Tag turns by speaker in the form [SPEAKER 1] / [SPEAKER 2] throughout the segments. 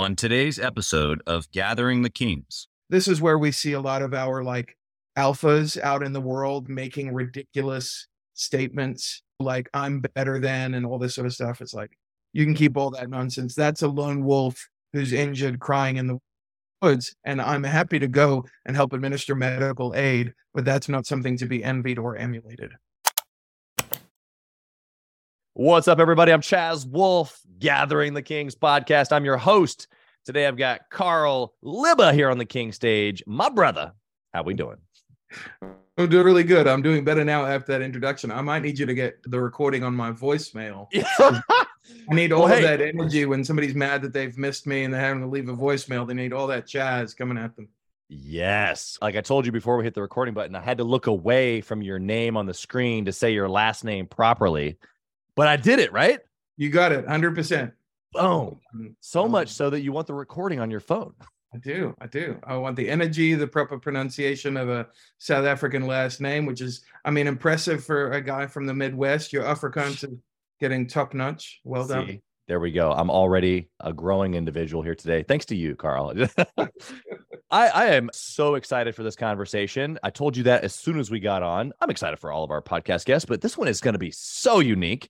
[SPEAKER 1] On today's episode of Gathering the Kings,
[SPEAKER 2] this is where we see a lot of our like alphas out in the world making ridiculous statements like I'm better than and all this sort of stuff. It's like you can keep all that nonsense. That's a lone wolf who's injured crying in the woods. And I'm happy to go and help administer medical aid, but that's not something to be envied or emulated.
[SPEAKER 3] What's up, everybody? I'm Chaz Wolfe, Gathering the Kings podcast. I'm your host. Today I've got Carl Lubbe here on the King stage. My brother, how we doing?
[SPEAKER 2] I'm doing really good. I'm doing better now after that introduction. I might need you to get the recording on my voicemail. I need all well, hey. that energy when somebody's mad that they've missed me and they're having to leave a voicemail. They need all that Chaz coming at them.
[SPEAKER 3] Yes. Like I told you before we hit the recording button, I had to look away from your name on the screen to say your last name properly but I did it, right?
[SPEAKER 2] You got it 100%.
[SPEAKER 3] Boom. Mm-hmm. So mm-hmm. much so that you want the recording on your phone.
[SPEAKER 2] I do. I do. I want the energy, the proper pronunciation of a South African last name, which is, I mean, impressive for a guy from the Midwest. Your Afrikaans is getting top notch. Well See, done.
[SPEAKER 3] There we go. I'm already a growing individual here today. Thanks to you, Carl. I, I am so excited for this conversation. I told you that as soon as we got on. I'm excited for all of our podcast guests, but this one is going to be so unique.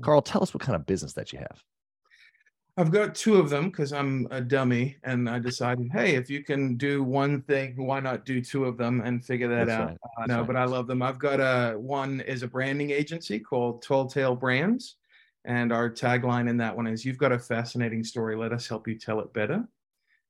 [SPEAKER 3] Carl, tell us what kind of business that you have.
[SPEAKER 2] I've got two of them because I'm a dummy and I decided, hey, if you can do one thing, why not do two of them and figure that That's out? Right. Uh, no, right. but I love them. I've got a one is a branding agency called Tall Tale Brands. And our tagline in that one is You've got a fascinating story. Let us help you tell it better.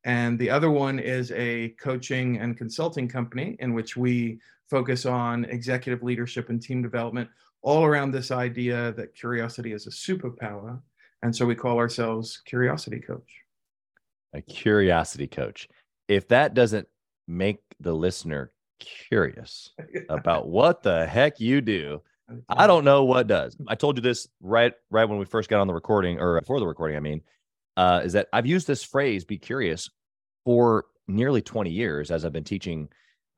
[SPEAKER 2] And the other one is a coaching and consulting company in which we focus on executive leadership and team development all around this idea that curiosity is a superpower. And so we call ourselves Curiosity Coach.
[SPEAKER 3] A curiosity coach. If that doesn't make the listener curious about what the heck you do, I don't know what does. I told you this right right when we first got on the recording or before the recording, I mean, uh, is that I've used this phrase be curious for nearly 20 years as I've been teaching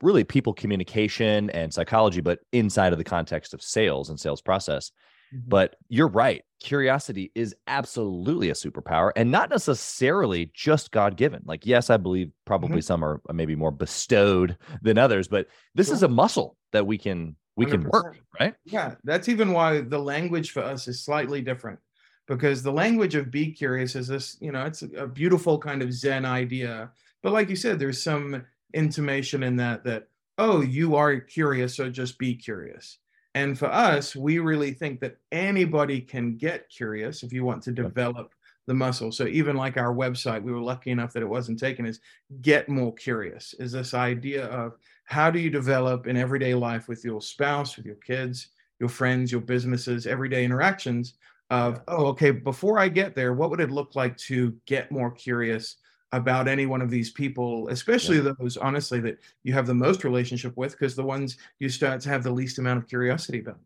[SPEAKER 3] really people communication and psychology, but inside of the context of sales and sales process. Mm-hmm. But you're right. Curiosity is absolutely a superpower and not necessarily just God given. Like, yes, I believe probably mm-hmm. some are maybe more bestowed than others, but this sure. is a muscle that we can we 100%. can work, right?
[SPEAKER 2] Yeah, that's even why the language for us is slightly different because the language of be curious is this, you know, it's a beautiful kind of Zen idea. But like you said, there's some intimation in that that oh you are curious so just be curious. And for us we really think that anybody can get curious if you want to develop the muscle. So even like our website we were lucky enough that it wasn't taken is get more curious is this idea of how do you develop in everyday life with your spouse with your kids your friends your businesses everyday interactions of oh okay before i get there what would it look like to get more curious about any one of these people, especially yeah. those honestly that you have the most relationship with, because the ones you start to have the least amount of curiosity about.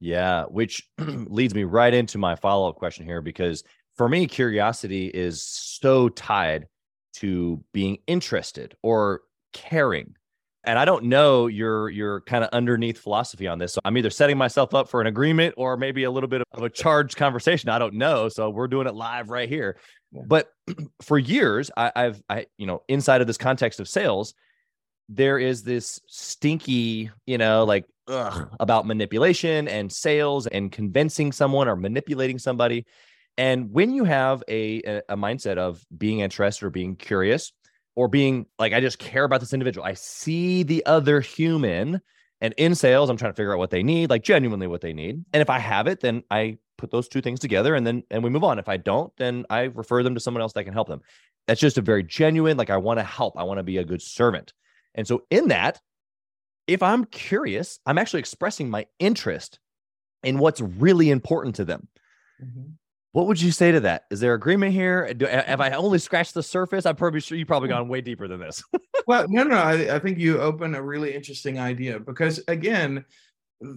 [SPEAKER 3] Yeah, which leads me right into my follow up question here, because for me, curiosity is so tied to being interested or caring. And I don't know your your kind of underneath philosophy on this. So I'm either setting myself up for an agreement or maybe a little bit of a charged conversation. I don't know. So we're doing it live right here. But for years, I, I've, I, you know, inside of this context of sales, there is this stinky, you know, like ugh, about manipulation and sales and convincing someone or manipulating somebody. And when you have a, a mindset of being interested or being curious or being like, I just care about this individual, I see the other human. And in sales, I'm trying to figure out what they need, like genuinely what they need. And if I have it, then I put those two things together and then and we move on. If I don't, then I refer them to someone else that can help them. That's just a very genuine, like I want to help. I want to be a good servant. And so in that, if I'm curious, I'm actually expressing my interest in what's really important to them. Mm-hmm. What would you say to that? Is there agreement here? Uh, do, uh, have mm. I only scratched the surface? I'm probably sure you probably mm. gone way deeper than this.
[SPEAKER 2] well, no, no, I, I think you open a really interesting idea because again,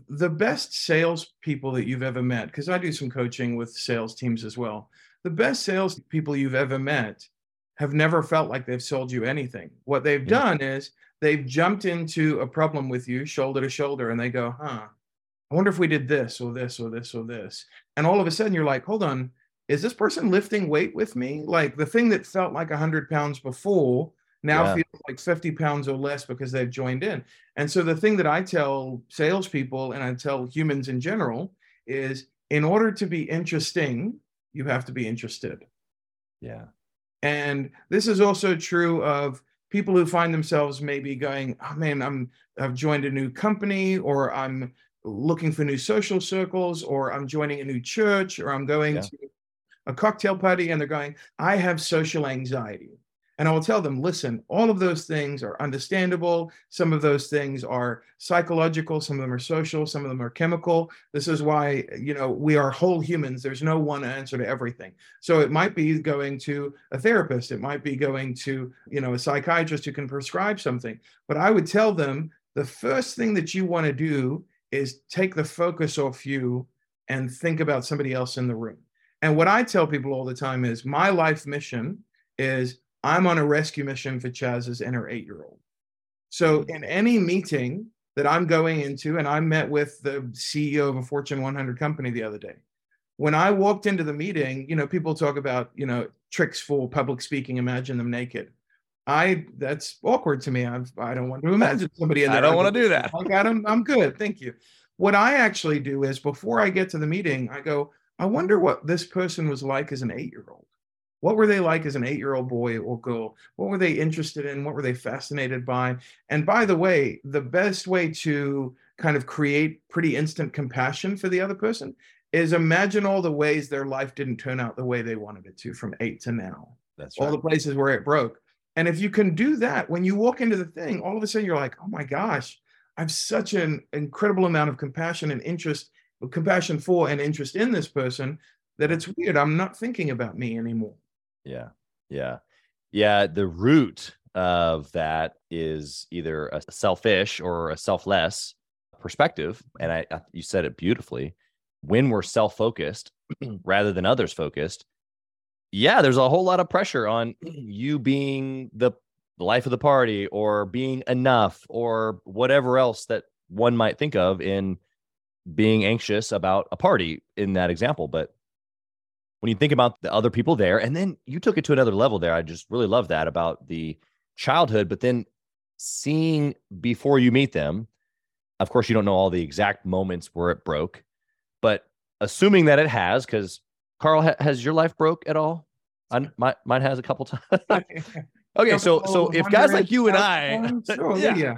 [SPEAKER 2] the best sales people that you've ever met, because I do some coaching with sales teams as well. The best sales people you've ever met have never felt like they've sold you anything. What they've mm. done is they've jumped into a problem with you shoulder to shoulder and they go, huh, I wonder if we did this or this or this or this. And all of a sudden you're like, hold on, is this person lifting weight with me? Like the thing that felt like 100 pounds before now
[SPEAKER 3] Yeah.
[SPEAKER 2] feels like 50 pounds or less because they've joined in. And so the thing that I tell salespeople and I tell humans in general is in order to be interesting, you have to be interested.
[SPEAKER 3] Yeah.
[SPEAKER 2] And this is also true of people who find themselves maybe going, oh man, I'm I've joined a new company or I'm looking for new social circles or I'm joining a new church or I'm going
[SPEAKER 3] Yeah.
[SPEAKER 2] to a cocktail party and they're going, I have social anxiety. And I will tell them, listen, all of those things are understandable. Some of those things are psychological, some of them are social, some of them are chemical. This is why, you know, we are whole humans. There's no one answer to everything. So it might be going to a therapist, it might be going to, you know, a psychiatrist who can prescribe something. But I would tell them the first thing that you want to do is take the focus off you and think about somebody else in the room. And what I tell people all the time is my life mission is I'm on a rescue mission for Chaz's inner eight year old. So in any meeting that I'm going into, and I met with the CEO of a Fortune 100 company the other day. When I walked into the meeting, you know, people talk about, you know, tricks for public speaking, imagine them naked. I that's awkward to me. I've, I don't want to imagine somebody in
[SPEAKER 3] I don't want to do that.
[SPEAKER 2] I got him. I'm good. Thank you. What I actually do is before I get to the meeting, I go, I wonder what this person was like as an eight year old. What were they like as an eight year old boy or girl? What were they interested in? What were they fascinated by? And by the way, the best way to kind of create pretty instant compassion for the other person is imagine all the ways their life didn't turn out the way they wanted it to from eight to now
[SPEAKER 3] That's right.
[SPEAKER 2] all the places where it broke. And if you can do that, when you walk into the thing, all of a sudden you're like, oh my gosh, I have such an incredible amount of compassion and interest, compassion for and interest in this person that it's weird. I'm not thinking about me anymore.
[SPEAKER 3] Yeah. Yeah. Yeah. The root of that is either a selfish or a selfless perspective. And I, I you said it beautifully. When we're self-focused rather than others focused, yeah, there's a whole lot of pressure on you being the life of the party or being enough or whatever else that one might think of in being anxious about a party in that example. But when you think about the other people there, and then you took it to another level there, I just really love that about the childhood, but then seeing before you meet them, of course, you don't know all the exact moments where it broke, but assuming that it has, because Carl, ha- has your life broke at all? I, my, mine has a couple times. okay, so so if guys like you and I,
[SPEAKER 2] Sure,
[SPEAKER 3] Yeah.
[SPEAKER 2] yeah,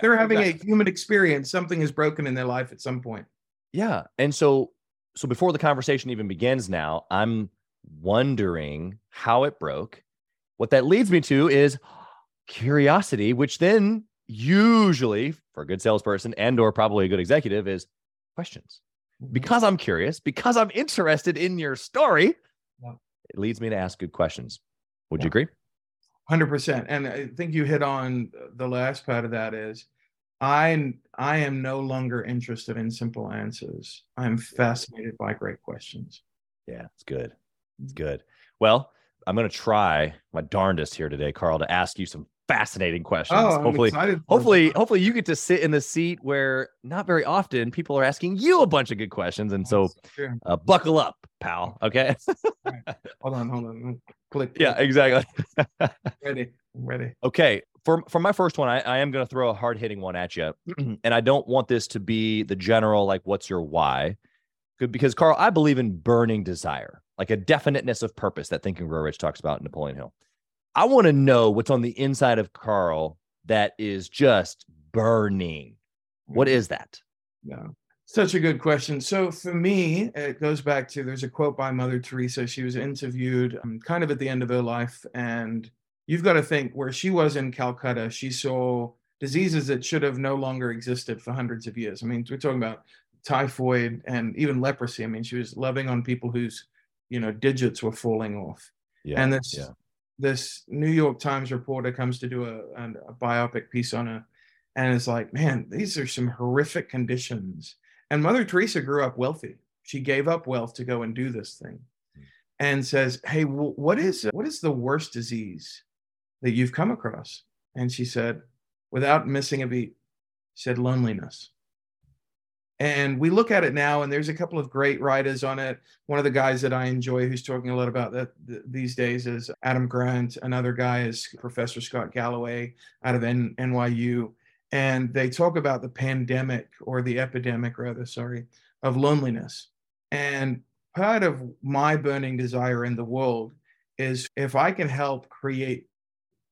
[SPEAKER 2] they're having
[SPEAKER 3] exactly.
[SPEAKER 2] a human experience. Something is broken in their life at some point.
[SPEAKER 3] Yeah. And so so before the conversation even begins now, I'm wondering how it broke. What that leads me to is curiosity, which then usually for a good salesperson and or probably a good executive is questions. Mm-hmm. Because I'm curious, because I'm interested in your story,
[SPEAKER 2] Yeah.
[SPEAKER 3] it leads me to ask good questions. Would you agree?
[SPEAKER 2] Hundred percent, and I think you hit on the last part of that. Is I I am no longer interested in simple answers. I'm fascinated by great questions.
[SPEAKER 3] Yeah, it's good. It's good. Well, I'm going to try my darndest here today, Carl, to ask you some fascinating questions.
[SPEAKER 2] Oh,
[SPEAKER 3] hopefully, hopefully,
[SPEAKER 2] that.
[SPEAKER 3] hopefully, you get to sit in the seat where not very often people are asking you a bunch of good questions, and so uh, buckle up, pal. Okay.
[SPEAKER 2] hold on, hold on. Click.
[SPEAKER 3] yeah, exactly.
[SPEAKER 2] ready, ready.
[SPEAKER 3] Okay. For for my first one, I, I am going to throw a hard hitting one at you, and I don't want this to be the general like, "What's your why?" Good, because Carl, I believe in burning desire, like a definiteness of purpose that Thinking Grow Rich talks about in Napoleon Hill. I want to know what's on the inside of Carl that is just burning. What is that?
[SPEAKER 2] Yeah. Such a good question. So for me, it goes back to there's a quote by Mother Teresa. She was interviewed um, kind of at the end of her life. And you've got to think where she was in Calcutta, she saw diseases that should have no longer existed for hundreds of years. I mean, we're talking about typhoid and even leprosy. I mean, she was loving on people whose, you know, digits were falling off.
[SPEAKER 3] Yeah.
[SPEAKER 2] and this
[SPEAKER 3] yeah.
[SPEAKER 2] This New York Times reporter comes to do a, a, a biopic piece on her, and is like, man, these are some horrific conditions. And Mother Teresa grew up wealthy. She gave up wealth to go and do this thing, and says, "Hey, wh- what is what is the worst disease that you've come across?" And she said, without missing a beat, said, "Loneliness." And we look at it now, and there's a couple of great writers on it. One of the guys that I enjoy who's talking a lot about that th- these days is Adam Grant. Another guy is Professor Scott Galloway out of N- NYU. And they talk about the pandemic or the epidemic, rather, sorry, of loneliness. And part of my burning desire in the world is if I can help create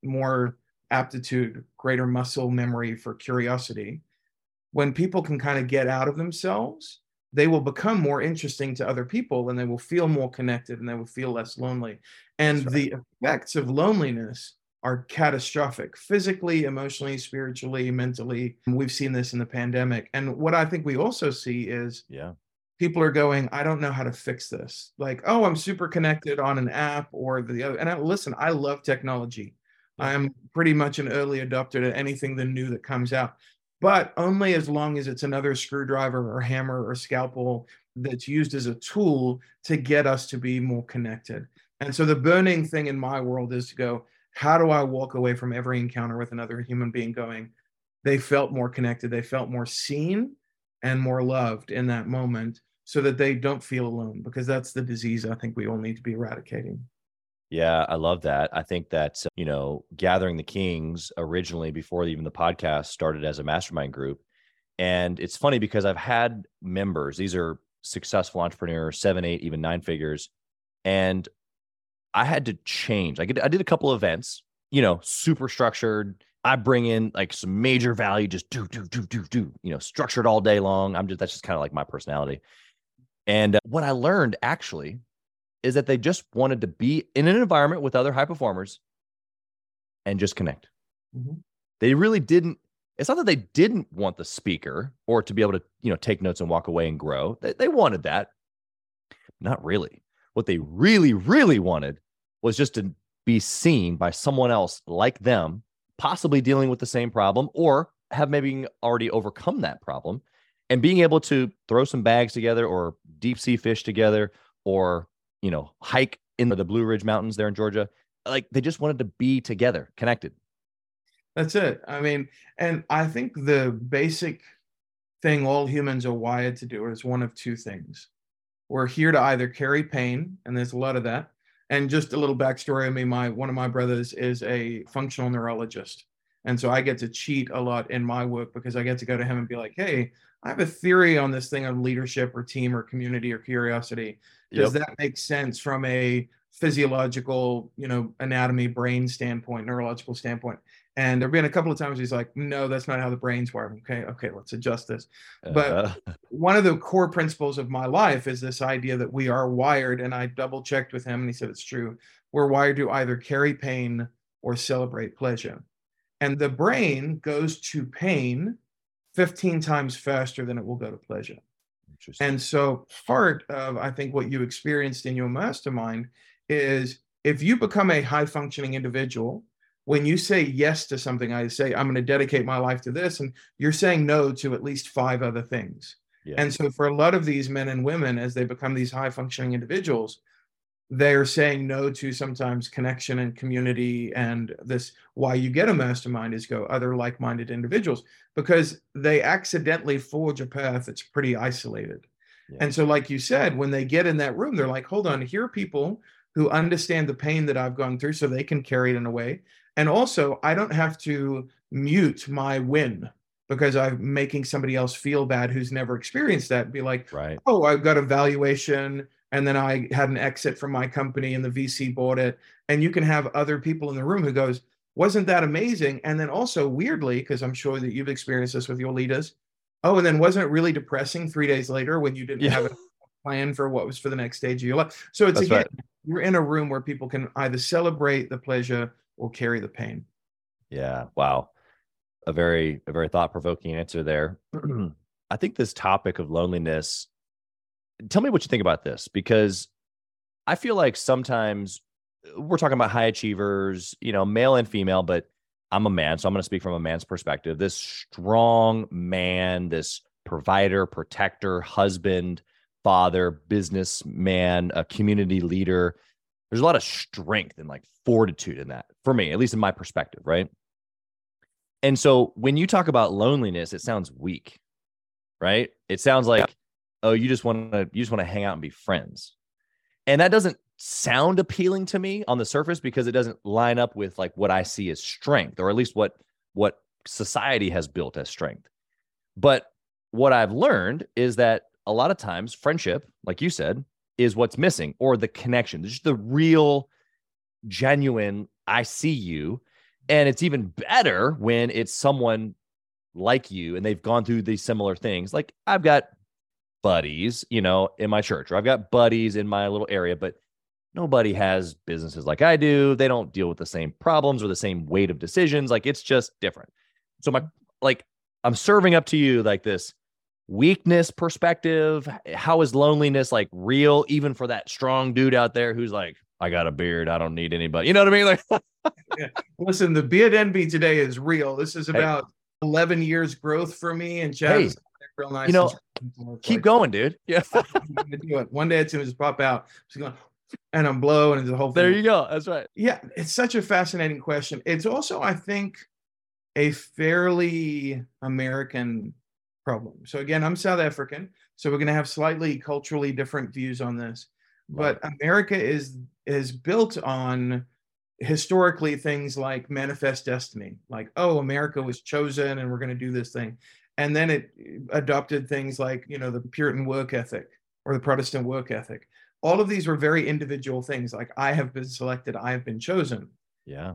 [SPEAKER 2] more aptitude, greater muscle memory for curiosity, when people can kind of get out of themselves, they will become more interesting to other people and they will feel more connected and they will feel less lonely. And right. the effects of loneliness are catastrophic physically, emotionally, spiritually, mentally. We've seen this in the pandemic. And what I think we also see is
[SPEAKER 3] yeah
[SPEAKER 2] people are going, I don't know how to fix this. Like, oh, I'm super connected on an app or the other. And I, listen, I love technology. I'm pretty much an early adopter to anything the new that comes out, but only as long as it's another screwdriver or hammer or scalpel that's used as a tool to get us to be more connected. And so the burning thing in my world is to go, how do I walk away from every encounter with another human being going, they felt more connected, they felt more seen and more loved in that moment so that they don't feel alone because that's the disease I think we all need to be eradicating.
[SPEAKER 3] Yeah, I love that. I think that, you know, Gathering the Kings originally, before even the podcast, started as a mastermind group. And it's funny because I've had members, these are successful entrepreneurs, seven, eight, even nine figures. And I had to change. I, I did a couple of events, you know, super structured. I bring in like some major value, just do, do, do, do, do, you know, structured all day long. I'm just, that's just kind of like my personality. And uh, what I learned actually is that they just wanted to be in an environment with other high performers and just connect. Mm-hmm. They really didn't. It's not that they didn't want the speaker or to be able to, you know, take notes and walk away and grow. They, they wanted that. Not really. What they really, really wanted was just to be seen by someone else like them, possibly dealing with the same problem or have maybe already overcome that problem and being able to throw some bags together or deep sea fish together or you know hike in the blue ridge mountains there in georgia like they just wanted to be together connected
[SPEAKER 2] that's it i mean and i think the basic thing all humans are wired to do is one of two things we're here to either carry pain and there's a lot of that and just a little backstory of me my one of my brothers is a functional neurologist and so i get to cheat a lot in my work because i get to go to him and be like hey I have a theory on this thing of leadership or team or community or curiosity. Does yep. that make sense from a physiological, you know, anatomy, brain standpoint, neurological standpoint? And there've been a couple of times he's like, no, that's not how the brains work. Okay, okay, let's adjust this. But uh one of the core principles of my life is this idea that we are wired, and I double checked with him and he said it's true. We're wired to either carry pain or celebrate pleasure. And the brain goes to pain 15 times faster than it will go to pleasure. And so, part of I think what you experienced in your mastermind is if you become a high functioning individual, when you say yes to something, I say, I'm going to dedicate my life to this, and you're saying no to at least five other things. Yeah. And so, for a lot of these men and women, as they become these high functioning individuals, they're saying no to sometimes connection and community and this why you get a mastermind is go other like-minded individuals because they accidentally forge a path that's pretty isolated yeah. and so like you said when they get in that room they're like hold on here are people who understand the pain that i've gone through so they can carry it in a way and also i don't have to mute my win because I'm making somebody else feel bad who's never experienced that. Be like,
[SPEAKER 3] right.
[SPEAKER 2] oh, I've got a valuation and then I had an exit from my company and the VC bought it. And you can have other people in the room who goes, wasn't that amazing? And then also weirdly, because I'm sure that you've experienced this with your leaders. Oh, and then wasn't it really depressing three days later when you didn't yeah. have a plan for what was for the next stage of your life? So it's That's again, right. you're in a room where people can either celebrate the pleasure or carry the pain.
[SPEAKER 3] Yeah. Wow. A very, a very thought provoking answer there. I think this topic of loneliness tell me what you think about this because I feel like sometimes uh, we're talking about high achievers, you know, male and female, but I'm a man, so I'm going to speak from a man's perspective. This strong man, this provider, protector, husband, father, businessman, a community leader. There's a lot of strength and like fortitude in that for me, at least in my perspective, right? And so when you talk about loneliness, it sounds weak, right? It sounds like, oh, you just want to you just want to hang out and be friends. And that doesn't sound appealing to me on the surface because it doesn't line up with like what I see as strength, or at least what what society has built as strength. But what I've learned is that a lot of times friendship, like you said, is what's missing, or the connection, just the real, genuine, I see you. And it's even better when it's someone like you and they've gone through these similar things. Like I've got buddies, you know, in my church, or I've got buddies in my little area, but nobody has businesses like I do. They don't deal with the same problems or the same weight of decisions. Like it's just different. So my like I'm serving up to you like this weakness perspective. How is loneliness like real, even for that strong dude out there who's like, I got a beard. I don't need anybody. You know what I mean? Like,
[SPEAKER 2] yeah. listen, the beard envy today is real. This is about hey. 11 years growth for me. And Chad, hey,
[SPEAKER 3] real nice. You know, keep like, going, dude. Yeah.
[SPEAKER 2] do it. One day it's going to just pop out. She's going, and I'm blowing and the whole
[SPEAKER 3] thing. There you go. That's right.
[SPEAKER 2] Yeah. It's such a fascinating question. It's also, I think, a fairly American problem. So again, I'm South African, so we're going to have slightly culturally different views on this. But America is is built on historically things like manifest destiny, like oh, America was chosen and we're going to do this thing. And then it adopted things like, you know, the Puritan work ethic or the Protestant work ethic. All of these were very individual things like I have been selected, I have been chosen.
[SPEAKER 3] Yeah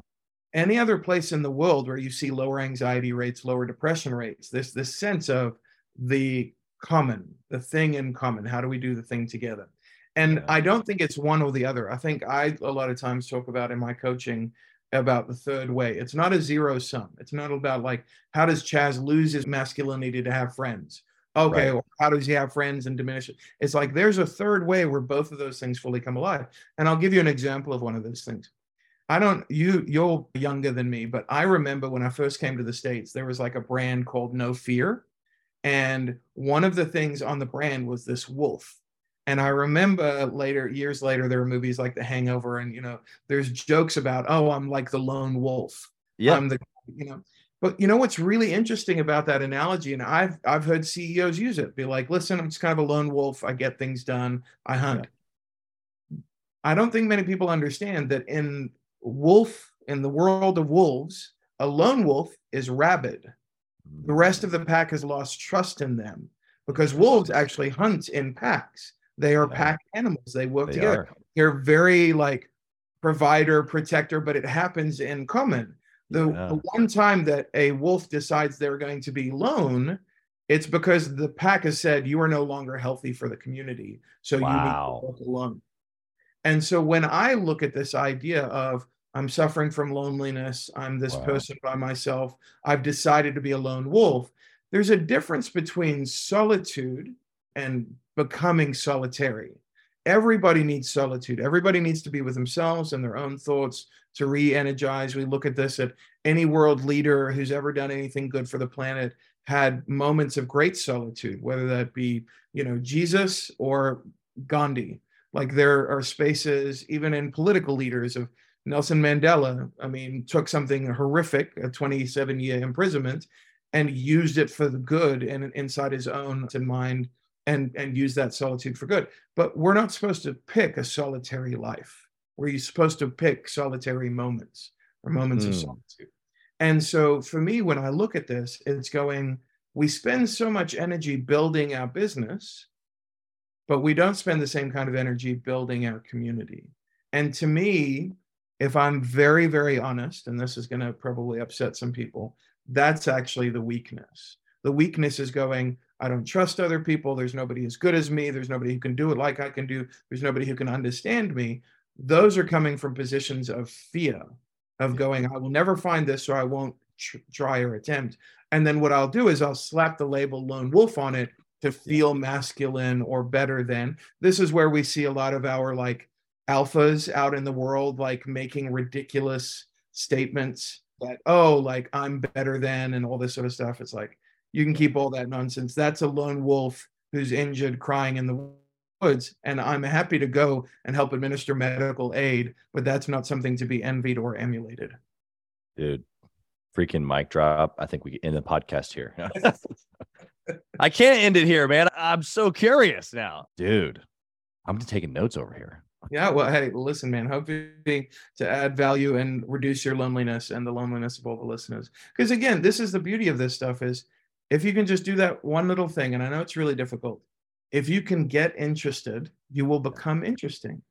[SPEAKER 2] any other place in the world where you see lower anxiety rates, lower depression rates, this this sense of the common, the thing in common. How do we do the thing together? And yeah. I don't think it's one or the other. I think I a lot of times talk about in my coaching about the third way. It's not a zero sum. It's not about like how does Chaz lose his masculinity to have friends? Okay, right. well, how does he have friends and diminish it? It's like there's a third way where both of those things fully come alive. And I'll give you an example of one of those things. I don't you you're younger than me, but I remember when I first came to the States, there was like a brand called No Fear. And one of the things on the brand was this wolf. And I remember later, years later, there were movies like The Hangover, and you know, there's jokes about, oh, I'm like the lone wolf.
[SPEAKER 3] Yeah.
[SPEAKER 2] I'm the, you know, but you know what's really interesting about that analogy, and I've I've heard CEOs use it, be like, listen, I'm just kind of a lone wolf. I get things done. I hunt. Yeah. I don't think many people understand that in wolf in the world of wolves, a lone wolf is rabid. The mm. rest of the pack has lost trust in them because wolves actually hunt in packs. They are pack animals. They work they together. Are. They're very like provider, protector, but it happens in common. The, yeah. the, one time that a wolf decides they're going to be lone, it's because the pack has said you are no longer healthy for the community. So wow. you need to work alone. And so when I look at this idea of I'm suffering from loneliness, I'm this wow. person by myself, I've decided to be a lone wolf, there's a difference between solitude and becoming solitary. Everybody needs solitude. Everybody needs to be with themselves and their own thoughts to re energize. We look at this at any world leader who's ever done anything good for the planet had moments of great solitude, whether that be, you know, Jesus or Gandhi like there are spaces, even in political leaders, of Nelson Mandela. I mean, took something horrific, a 27 year imprisonment, and used it for the good and inside his own mind and and use that solitude for good. But we're not supposed to pick a solitary life. We're supposed to pick solitary moments or moments mm. of solitude. And so for me, when I look at this, it's going, we spend so much energy building our business but we don't spend the same kind of energy building our community. And to me, if I'm very, very honest, and this is going to probably upset some people, that's actually the weakness. The weakness is going, I don't trust other people. There's nobody as good as me. There's nobody who can do it like I can do. There's nobody who can understand me. Those are coming from positions of fear, of going, I will never find this, so I won't tr- try or attempt. And then what I'll do is I'll slap the label lone wolf on it to feel masculine or better than. This is where we see a lot of our like alphas out in the world, like making ridiculous statements that, oh, like I'm better than and all this sort of stuff. It's like, you can keep all that nonsense. That's a lone wolf who's injured, crying in the woods. And I'm happy to go and help administer medical aid, but that's not something to be envied or emulated.
[SPEAKER 3] Dude, freaking mic drop. I think we can end the podcast here. I can't end it here, man. I'm so curious now, dude. I'm taking notes over here.
[SPEAKER 2] Yeah, well, hey, listen, man. Hopefully, to add value and reduce your loneliness and the loneliness of all the listeners. Because again, this is the beauty of this stuff is if you can just do that one little thing, and I know it's really difficult. If you can get interested, you will become interesting.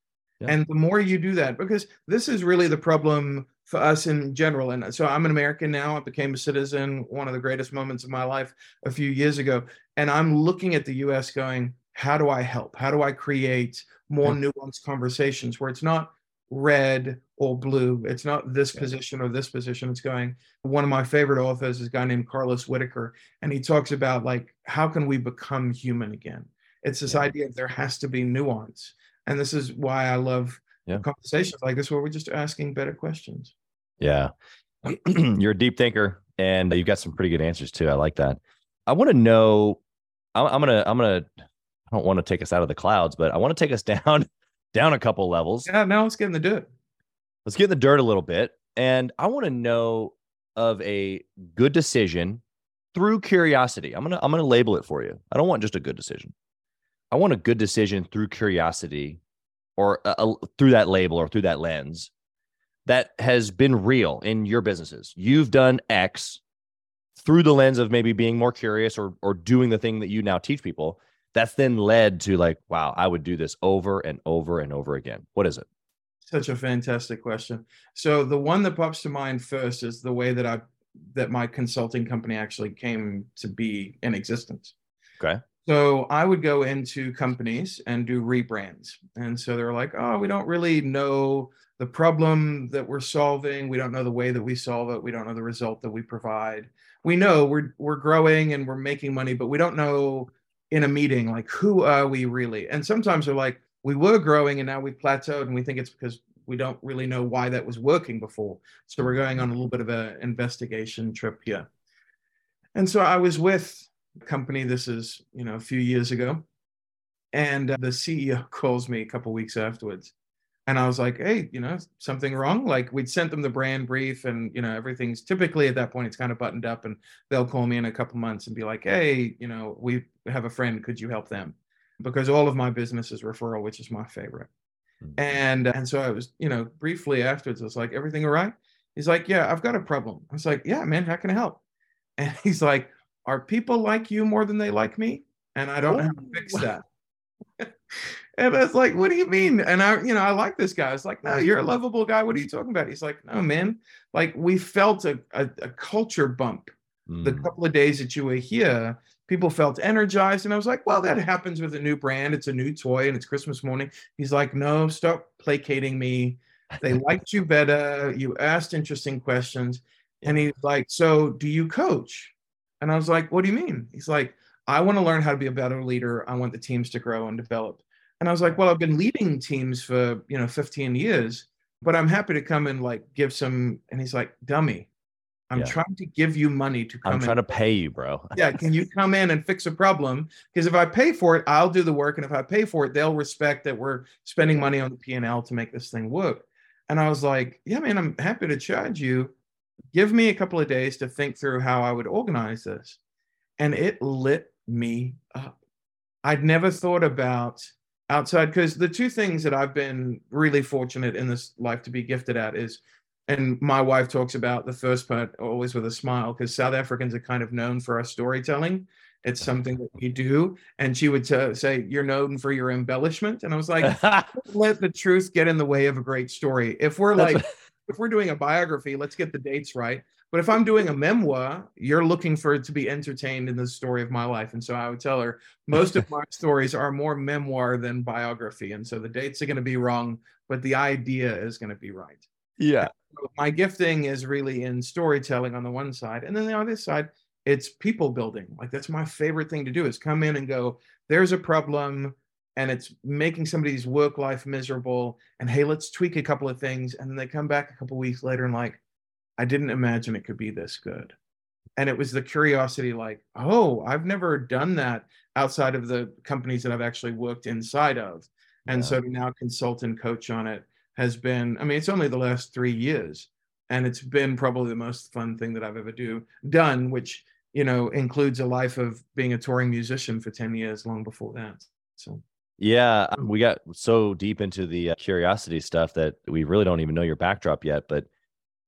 [SPEAKER 2] Yeah. And the more you do that, because this is really the problem for us in general. And so I'm an American now. I became a citizen, one of the greatest moments of my life a few years ago. And I'm looking at the US going, how do I help? How do I create more yeah. nuanced conversations where it's not red or blue. It's not this yeah. position or this position. It's going. One of my favorite authors is a guy named Carlos Whitaker, and he talks about like how can we become human again. It's this yeah. idea that there has to be nuance, and this is why I love yeah. conversations like this where we're just asking better questions.
[SPEAKER 3] Yeah, you're a deep thinker, and you've got some pretty good answers too. I like that. I want to know. I'm, I'm gonna. I'm gonna. I don't want to take us out of the clouds, but I want to take us down down a couple levels.
[SPEAKER 2] Yeah, now let's get in the dirt.
[SPEAKER 3] Let's get in the dirt a little bit. And I want to know of a good decision through curiosity. I'm gonna I'm gonna label it for you. I don't want just a good decision. I want a good decision through curiosity, or a, a, through that label or through that lens that has been real in your businesses. You've done X through the lens of maybe being more curious or or doing the thing that you now teach people that's then led to like, wow, I would do this over and over and over again. What is it?
[SPEAKER 2] Such a fantastic question. So the one that pops to mind first is the way that I that my consulting company actually came to be in existence.
[SPEAKER 3] Okay.
[SPEAKER 2] So I would go into companies and do rebrands. And so they're like, oh, we don't really know the problem that we're solving. We don't know the way that we solve it. We don't know the result that we provide. We know we're we're growing and we're making money, but we don't know in a meeting like who are we really and sometimes they're like we were growing and now we've plateaued and we think it's because we don't really know why that was working before so we're going on a little bit of an investigation trip here and so i was with a company this is you know a few years ago and uh, the ceo calls me a couple weeks afterwards and I was like, hey, you know, something wrong? Like we'd sent them the brand brief and, you know, everything's typically at that point, it's kind of buttoned up and they'll call me in a couple months and be like, hey, you know, we have a friend, could you help them? Because all of my business is referral, which is my favorite. Mm-hmm. And, and so I was, you know, briefly afterwards, I was like, everything all right? He's like, yeah, I've got a problem. I was like, yeah, man, how can I help? And he's like, are people like you more than they like me? And I don't know how to fix that. And I was like, what do you mean? And I, you know, I like this guy. I was like, no, you're a lovable guy. What are you talking about? He's like, no, man. Like we felt a, a, a culture bump mm. the couple of days that you were here. People felt energized. And I was like, well, that happens with a new brand. It's a new toy and it's Christmas morning. He's like, no, stop placating me. They liked you better. You asked interesting questions. And he's like, so do you coach? And I was like, what do you mean? He's like, I want to learn how to be a better leader. I want the teams to grow and develop. And I was like, well, I've been leading teams for, you know, 15 years, but I'm happy to come and like give some. And he's like, dummy, I'm yeah. trying to give you money to come.
[SPEAKER 3] I'm trying
[SPEAKER 2] in.
[SPEAKER 3] to pay you, bro.
[SPEAKER 2] yeah. Can you come in and fix a problem? Because if I pay for it, I'll do the work. And if I pay for it, they'll respect that we're spending money on the P&L to make this thing work. And I was like, yeah, man, I'm happy to charge you. Give me a couple of days to think through how I would organize this. And it lit me up. I'd never thought about outside because the two things that I've been really fortunate in this life to be gifted at is and my wife talks about the first part always with a smile because South Africans are kind of known for our storytelling. It's something that we do. And she would say, You're known for your embellishment. And I was like, Let the truth get in the way of a great story. If we're like, if we're doing a biography, let's get the dates right. But if I'm doing a memoir, you're looking for it to be entertained in the story of my life. And so I would tell her most of my stories are more memoir than biography. And so the dates are going to be wrong, but the idea is going to be right.
[SPEAKER 3] Yeah.
[SPEAKER 2] So my gifting is really in storytelling on the one side. And then the other side, it's people building. Like that's my favorite thing to do is come in and go, there's a problem and it's making somebody's work life miserable. And hey, let's tweak a couple of things. And then they come back a couple weeks later and like, I didn't imagine it could be this good. And it was the curiosity like, oh, I've never done that outside of the companies that I've actually worked inside of. And yeah. so to now consult and coach on it has been, I mean, it's only the last three years. And it's been probably the most fun thing that I've ever do done, which you know, includes a life of being a touring musician for 10 years long before that. So,
[SPEAKER 3] yeah, we got so deep into the uh, curiosity stuff that we really don't even know your backdrop yet. But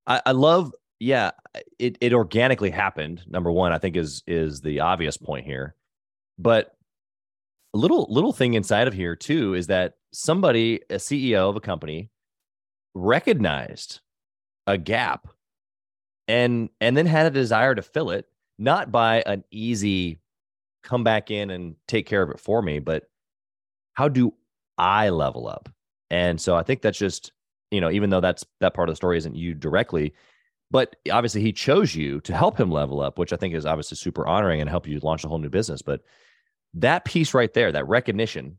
[SPEAKER 3] I, I love, yeah, it it organically happened. Number one, I think is is the obvious point here. But a little little thing inside of here too is that somebody, a CEO of a company, recognized a gap and and then had a desire to fill it not by an easy come back in and take care of it for me but how do i level up? And so i think that's just you know even though that's that part of the story isn't you directly but obviously he chose you to help him level up which i think is obviously super honoring and help you launch a whole new business. But that piece right there that recognition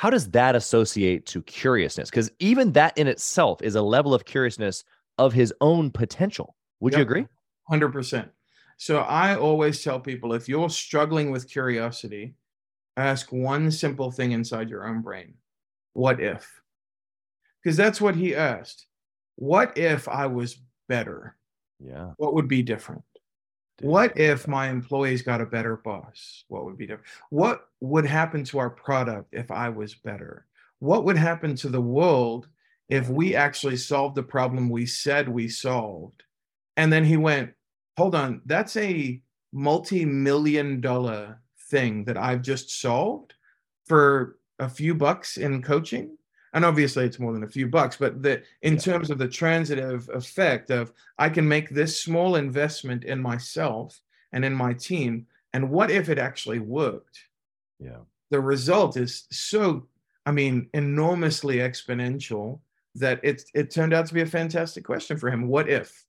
[SPEAKER 3] how does that associate to curiousness? Because even that in itself is a level of curiousness of his own potential. Would yep. you agree
[SPEAKER 2] 100% so i always tell people if you're struggling with curiosity ask one simple thing inside your own brain. What if? Because that's what he asked. What if i was better?
[SPEAKER 3] Yeah.
[SPEAKER 2] What would be different what if my employees got a better boss? What would be different? What would happen to our product if i was better? What would happen to the world if we actually solved the problem we said we solved? And then he went hold on that's a multi-million dollar thing that I've just solved for a few bucks in coaching. And obviously it's more than a few bucks, but the in yeah. terms of the transitive effect of I can make this small investment in myself and in my team. And what if it actually worked?
[SPEAKER 3] Yeah.
[SPEAKER 2] The result is so, I mean, enormously exponential that it it turned out to be a fantastic question for him. What if?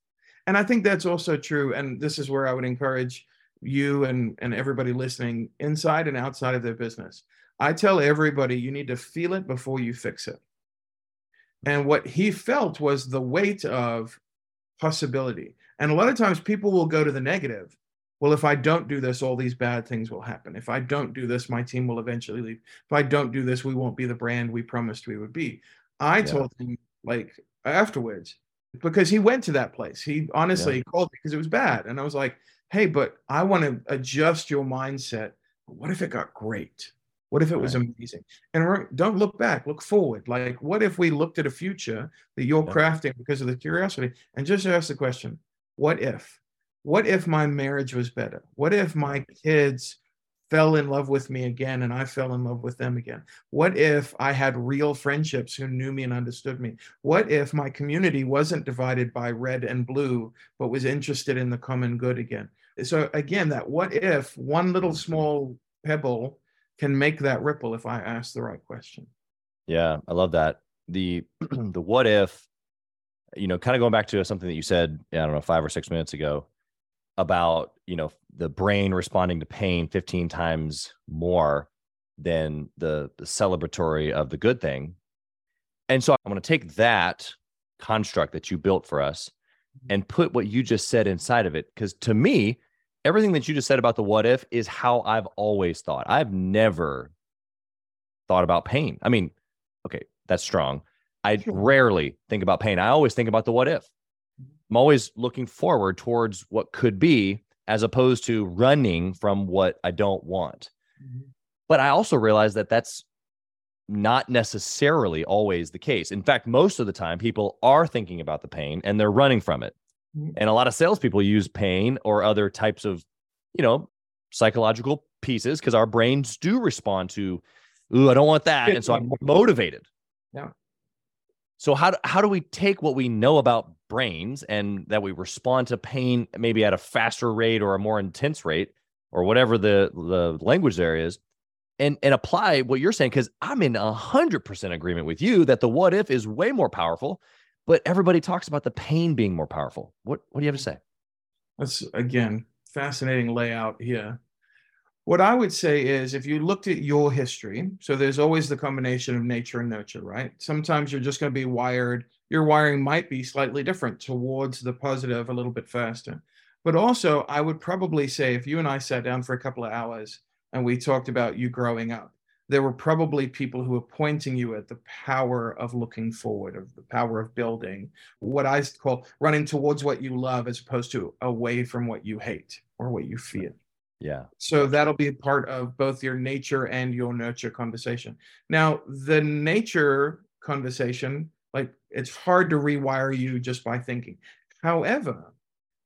[SPEAKER 2] And I think that's also true. And this is where I would encourage you and, and everybody listening inside and outside of their business. I tell everybody you need to feel it before you fix it. And what he felt was the weight of possibility. And a lot of times people will go to the negative. Well, if I don't do this, all these bad things will happen. If I don't do this, my team will eventually leave. If I don't do this, we won't be the brand we promised we would be. I yeah. told him, like, afterwards, because he went to that place. He honestly yeah. called me because it was bad. And I was like, hey, but I want to adjust your mindset. What if it got great? What if it was amazing? And don't look back, look forward. Like, what if we looked at a future that you're yeah. crafting because of the curiosity and just ask the question, what if? What if my marriage was better? What if my kids fell in love with me again and I fell in love with them again? What if I had real friendships who knew me and understood me? What if my community wasn't divided by red and blue, but was interested in the common good again? So again, that what if one little mm-hmm. small pebble can make that ripple if I ask the right question.
[SPEAKER 3] Yeah, I love that. The the what if, you know, kind of going back to something that you said, I don't know, five or six minutes ago about, you know, the brain responding to pain 15 times more than the, the celebratory of the good thing. And so I'm going to take that construct that you built for us Mm-hmm. and put what you just said inside of it. Because to me, everything that you just said about the what if is how I've always thought. I've never thought about pain. I mean, okay, that's strong. I rarely think about pain. I always think about the what if. I'm always looking forward towards what could be as opposed to running from what I don't want. Mm-hmm. But I also realize that that's not necessarily always the case. In fact, most of the time, people are thinking about the pain and they're running from it. Mm-hmm. And a lot of salespeople use pain or other types of, you know, psychological pieces because our brains do respond to, ooh, I don't want that. And so I'm motivated.
[SPEAKER 2] Yeah.
[SPEAKER 3] So how do, how do we take what we know about brains and that we respond to pain maybe at a faster rate or a more intense rate or whatever the the language there is and and apply what you're saying because I'm in a hundred percent agreement with you that the what if is way more powerful, but everybody talks about the pain being more powerful. What what do you have to say?
[SPEAKER 2] That's again fascinating layout here. What I would say is if you looked at your history, so there's always the combination of nature and nurture, right? Sometimes you're just going to be wired, your wiring might be slightly different towards the positive a little bit faster. But also, I would probably say if you and I sat down for a couple of hours and we talked about you growing up, there were probably people who were pointing you at the power of looking forward, of the power of building, what I call running towards what you love as opposed to away from what you hate or what you fear.
[SPEAKER 3] Yeah.
[SPEAKER 2] So that'll be a part of both your nature and your nurture conversation. Now, the nature conversation, like it's hard to rewire you just by thinking. However,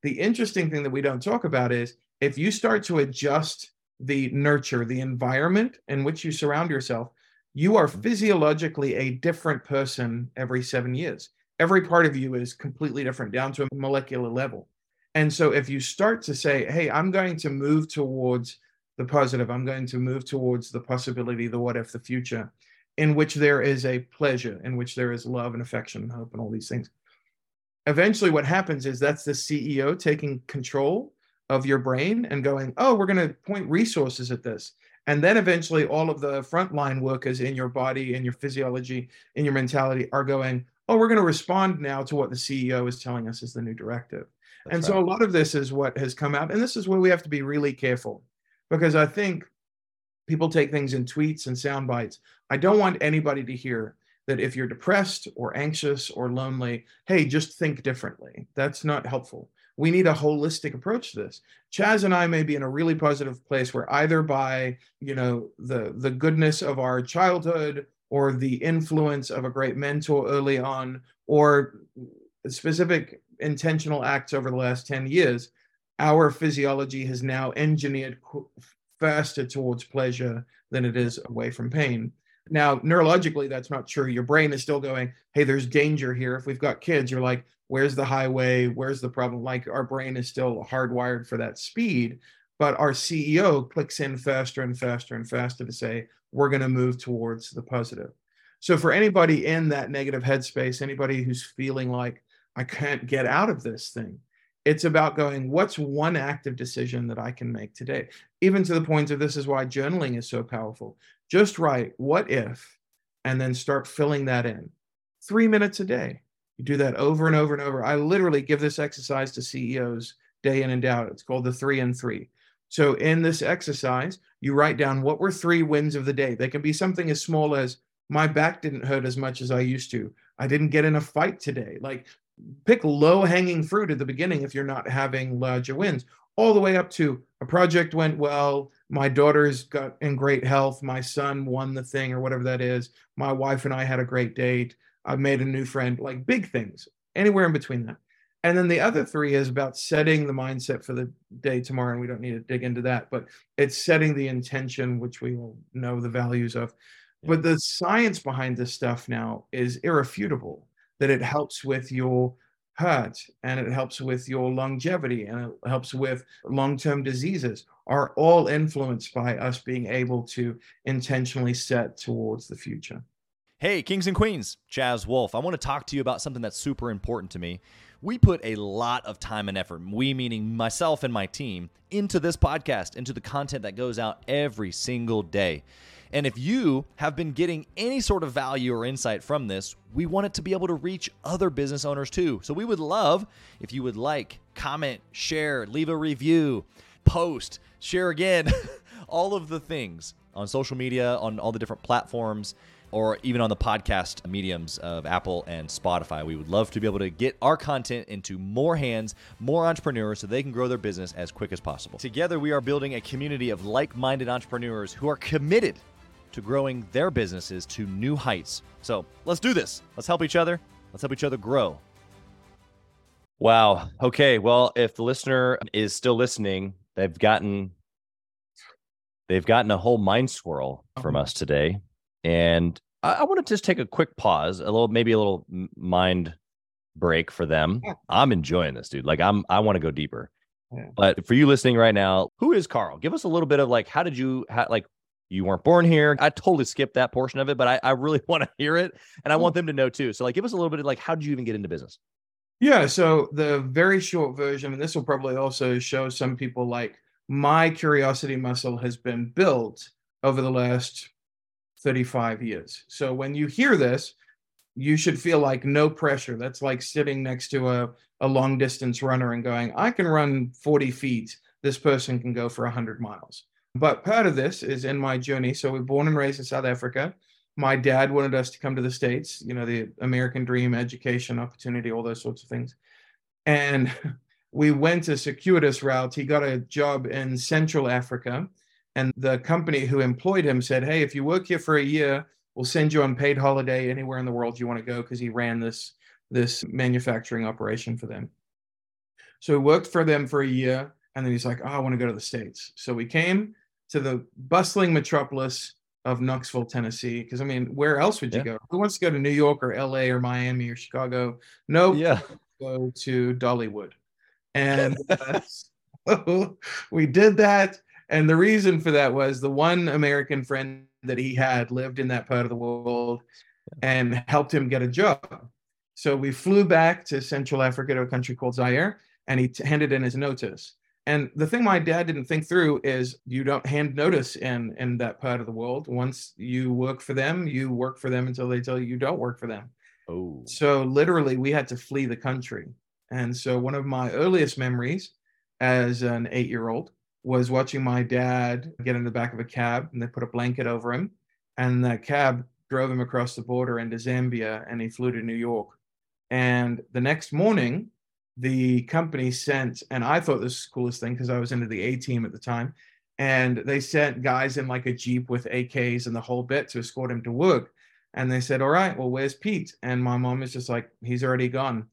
[SPEAKER 2] the interesting thing that we don't talk about is if you start to adjust the nurture, the environment in which you surround yourself, you are mm-hmm. physiologically a different person every seven years. Every part of you is completely different down to a molecular level. And so if you start to say, hey, I'm going to move towards the positive, I'm going to move towards the possibility, the what if, the future, in which there is a pleasure, in which there is love and affection and hope and all these things. Eventually, what happens is that's the CEO taking control of your brain and going, oh, we're going to point resources at this. And then eventually, all of the frontline workers in your body, in your physiology, in your mentality are going, oh, we're going to respond now to what the CEO is telling us is the new directive. That's and right. so a lot of this is what has come out. And this is where we have to be really careful because I think people take things in tweets and sound bites. I don't want anybody to hear that if you're depressed or anxious or lonely, hey, just think differently. That's not helpful. We need a holistic approach to this. Chaz and I may be in a really positive place where either by, you know, the the goodness of our childhood or the influence of a great mentor early on or specific intentional acts over the last 10 years, our physiology has now engineered faster towards pleasure than it is away from pain. Now, neurologically, that's not true. Your brain is still going, hey, there's danger here. If we've got kids, you're like, where's the highway? Where's the problem? Like, our brain is still hardwired for that speed. But our CEO clicks in faster and faster and faster to say, we're going to move towards the positive. So, for anybody in that negative headspace, anybody who's feeling like, I can't get out of this thing, it's about going, what's one active decision that I can make today? Even to the point of this is why journaling is so powerful. Just write, what if, and then start filling that in. Three minutes a day. You do that over and over and over. I literally give this exercise to CEOs day in and out. It's called the three and three. So, in this exercise, you write down what were three wins of the day. They can be something as small as my back didn't hurt as much as I used to. I didn't get in a fight today. Like pick low hanging fruit at the beginning if you're not having larger wins, all the way up to a project went well, my daughter's got in great health, my son won the thing or whatever that is, my wife and I had a great date, I made a new friend, like big things, anywhere in between that. And then the other three is about setting the mindset for the day tomorrow. And we don't need to dig into that, but it's setting the intention, which we will know the values of. But the science behind this stuff now is irrefutable that it helps with your heart and it helps with your longevity and it helps with long-term diseases are all influenced by us being able to intentionally set towards the future.
[SPEAKER 4] Hey, kings and queens, Chaz Wolfe. I want to talk to you about something that's super important to me. We put a lot of time and effort, we meaning myself and my team, into this podcast, into the content that goes out every single day. And if you have been getting any sort of value or insight from this, we want it to be able to reach other business owners too. So we would love if you would like, comment, share, leave a review, post, share again, all of the things on social media, on all the different platforms or even on the podcast mediums of Apple and Spotify. We would love to be able to get our content into more hands, more entrepreneurs, so they can grow their business as quick as possible. Together, we are building a community of like minded entrepreneurs who are committed to growing their businesses to new heights. So let's do this. Let's help each other. Let's help each other grow.
[SPEAKER 3] Wow. Okay. Well, if the listener is still listening, they've gotten they've gotten a whole mind swirl from us today. And I, I want to just take a quick pause, a little maybe a little mind break for them. Yeah. I'm enjoying this, dude. Like I'm I want to go deeper. Yeah. But for you listening right now, who is Carl? Give us a little bit of like, how did you, how, like, you weren't born here. I totally skipped that portion of it, but I, I really want to hear it and I want them to know too. So like give us a little bit of like how did you even get into business?
[SPEAKER 2] Yeah, so the very short version, and this will probably also show some people like my curiosity muscle has been built over the last 35 years. So when you hear this, you should feel like no pressure. That's like sitting next to a, a long distance runner and going, I can run 40 feet. This person can go for 100 miles. But part of this is in my journey. So we're born and raised in South Africa. My dad wanted us to come to the States, you know, the American dream, education, opportunity, all those sorts of things. And we went a circuitous route. He got a job in Central Africa. And the company who employed him said, Hey, if you work here for a year, we'll send you on paid holiday anywhere in the world you want to go because he ran this this manufacturing operation for them. So he worked for them for a year and then he's like, Oh, I want to go to the States. So we came to the bustling metropolis of Knoxville, Tennessee. Because I mean, where else would you
[SPEAKER 3] Yeah.
[SPEAKER 2] go? Who wants to go to New York or LA or Miami or Chicago? No,
[SPEAKER 3] Yeah.
[SPEAKER 2] go to Dollywood. And uh, so we did that. And the reason for that was the one American friend that he had lived in that part of the world and helped him get a job. So we flew back to Central Africa to a country called Zaire and he t- handed in his notice. And the thing my dad didn't think through is you don't hand notice in in that part of the world. Once you work for them, you work for them until they tell you you don't work for them.
[SPEAKER 3] Oh.
[SPEAKER 2] So literally, we had to flee the country. And so one of my earliest memories as an eight year old was watching my dad get in the back of a cab and they put a blanket over him. And that cab drove him across the border into Zambia and he flew to New York. And the next morning, the company sent, and I thought this was the coolest thing because I was into the A team at the time. And they sent guys in like a Jeep with AKs and the whole bit to escort him to work. And they said, All right, well, where's Pete? And my mom is just like, He's already gone.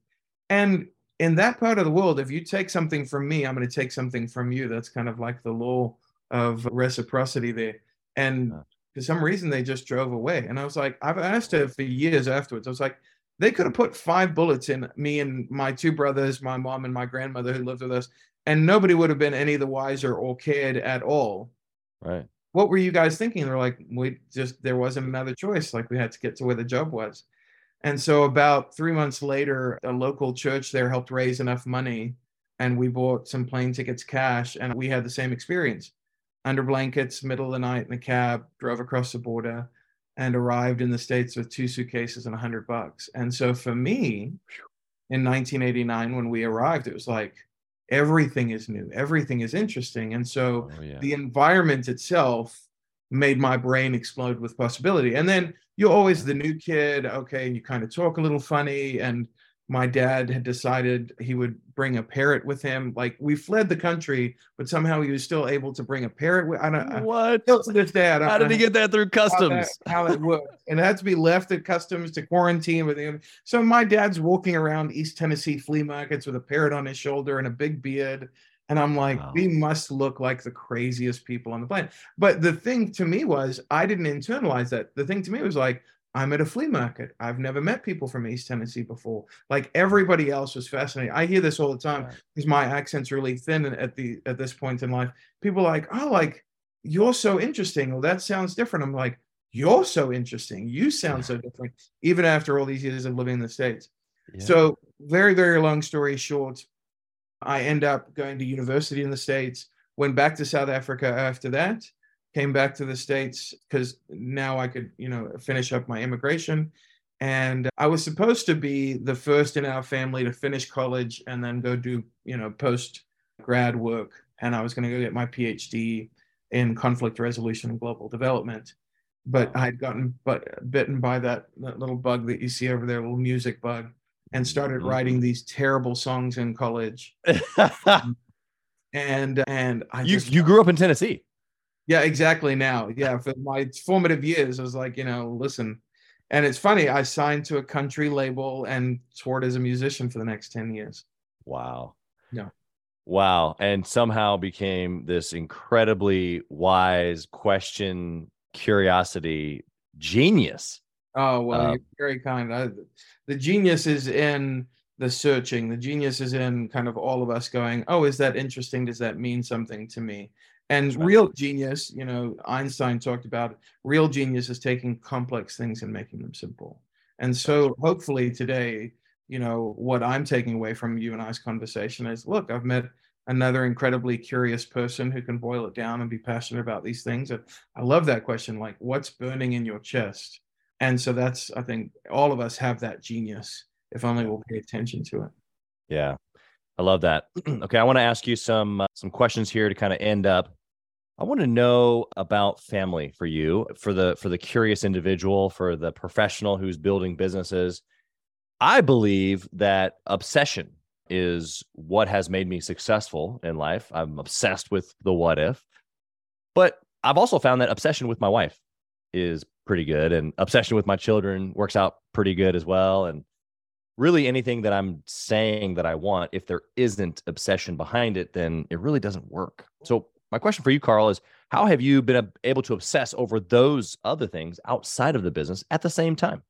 [SPEAKER 2] And in that part of the world, if you take something from me, I'm going to take something from you. That's kind of like the law of reciprocity there. And for some reason, they just drove away. And I was like, I've asked her for years afterwards. I was like, they could have put five bullets in me and my two brothers, my mom and my grandmother who lived with us, and nobody would have been any the wiser or cared at all
[SPEAKER 3] Right.
[SPEAKER 2] what were you guys thinking? They're like, we just there wasn't another choice. Like we had to get to where the job was. And so about three months later, a local church there helped raise enough money and we bought some plane tickets cash and we had the same experience. Under blankets, middle of the night in a cab, drove across the border and arrived in the States with two suitcases and a hundred bucks. And so for me, in 1989, when we arrived, it was like everything is new, everything is interesting. And so
[SPEAKER 3] Oh yeah.
[SPEAKER 2] the environment itself made my brain explode with possibility. And then you're always the new kid, okay, and you kind of talk a little funny. And my dad had decided he would bring a parrot with him. Like we fled the country, but somehow he was still able to bring a parrot. With, I don't.
[SPEAKER 3] What?
[SPEAKER 2] still to this day,
[SPEAKER 3] How did he get that through
[SPEAKER 2] how
[SPEAKER 3] customs?
[SPEAKER 2] that, how it worked. And it had to be left at customs to quarantine with him. So my dad's walking around East Tennessee flea markets with a parrot on his shoulder and a big beard. And I'm like,
[SPEAKER 3] Wow.
[SPEAKER 2] we must look like the craziest people on the planet. But the thing to me was, I didn't internalize that. The thing to me was like, I'm at a flea market. I've never met people from East Tennessee before. Like everybody else was fascinating. I hear this all the time
[SPEAKER 3] Right.
[SPEAKER 2] because my accent's really thin at the at this point in life. People are like, oh, like you're so interesting. Well, that sounds different. I'm like, you're so interesting. You sound so different, even after all these years of living in the States.
[SPEAKER 3] Yeah.
[SPEAKER 2] So, very, very long story short, I end up going to university in the States, went back to South Africa after that, came back to the States because now I could, you know, finish up my immigration. And I was supposed to be the first in our family to finish college and then go do, you know, post grad work. And I was going to go get my PhD in conflict resolution and global development. But I'd gotten but bitten by that, that little bug that you see over there, little music bug, and started
[SPEAKER 3] Mhm.
[SPEAKER 2] writing these terrible songs in college. And and I
[SPEAKER 3] you
[SPEAKER 2] just
[SPEAKER 3] you grew up in Tennessee.
[SPEAKER 2] yeah, exactly. Now, yeah, for my formative years, I was like, you know, listen. And it's funny, I signed to a country label and toured as a musician for the next 10 years.
[SPEAKER 3] Wow.
[SPEAKER 2] Yeah.
[SPEAKER 3] Wow. And somehow became this incredibly wise question, curiosity genius.
[SPEAKER 2] Oh, well,
[SPEAKER 3] Um,
[SPEAKER 2] you're very kind. I, the genius is in the searching. The genius is in kind of all of us going, oh, is that interesting? Does that mean something to me? And
[SPEAKER 3] right.
[SPEAKER 2] real genius, you know, Einstein talked about real genius is taking complex things and making them simple. And so hopefully today, you know, what I'm taking away from you and I's conversation is look, I've met another incredibly curious person who can boil it down and be passionate about these things. And I love that question like, what's burning in your chest? And so that's, I think, all of us have that genius if only we'll pay attention to it.
[SPEAKER 3] Yeah. I love that. okay, I want to ask you some uh, some questions here to kind of end up. I want to know about family for you, for the for the curious individual, for the professional who's building businesses. I believe that obsession is what has made me successful in life. I'm obsessed with the what if. But I've also found that obsession with my wife is pretty good and obsession with my children works out pretty good as well and really anything that I'm saying that I want if there isn't obsession behind it then it really doesn't work. So my question for you Carl is how have you been able to obsess over those other things outside of the business at the same time?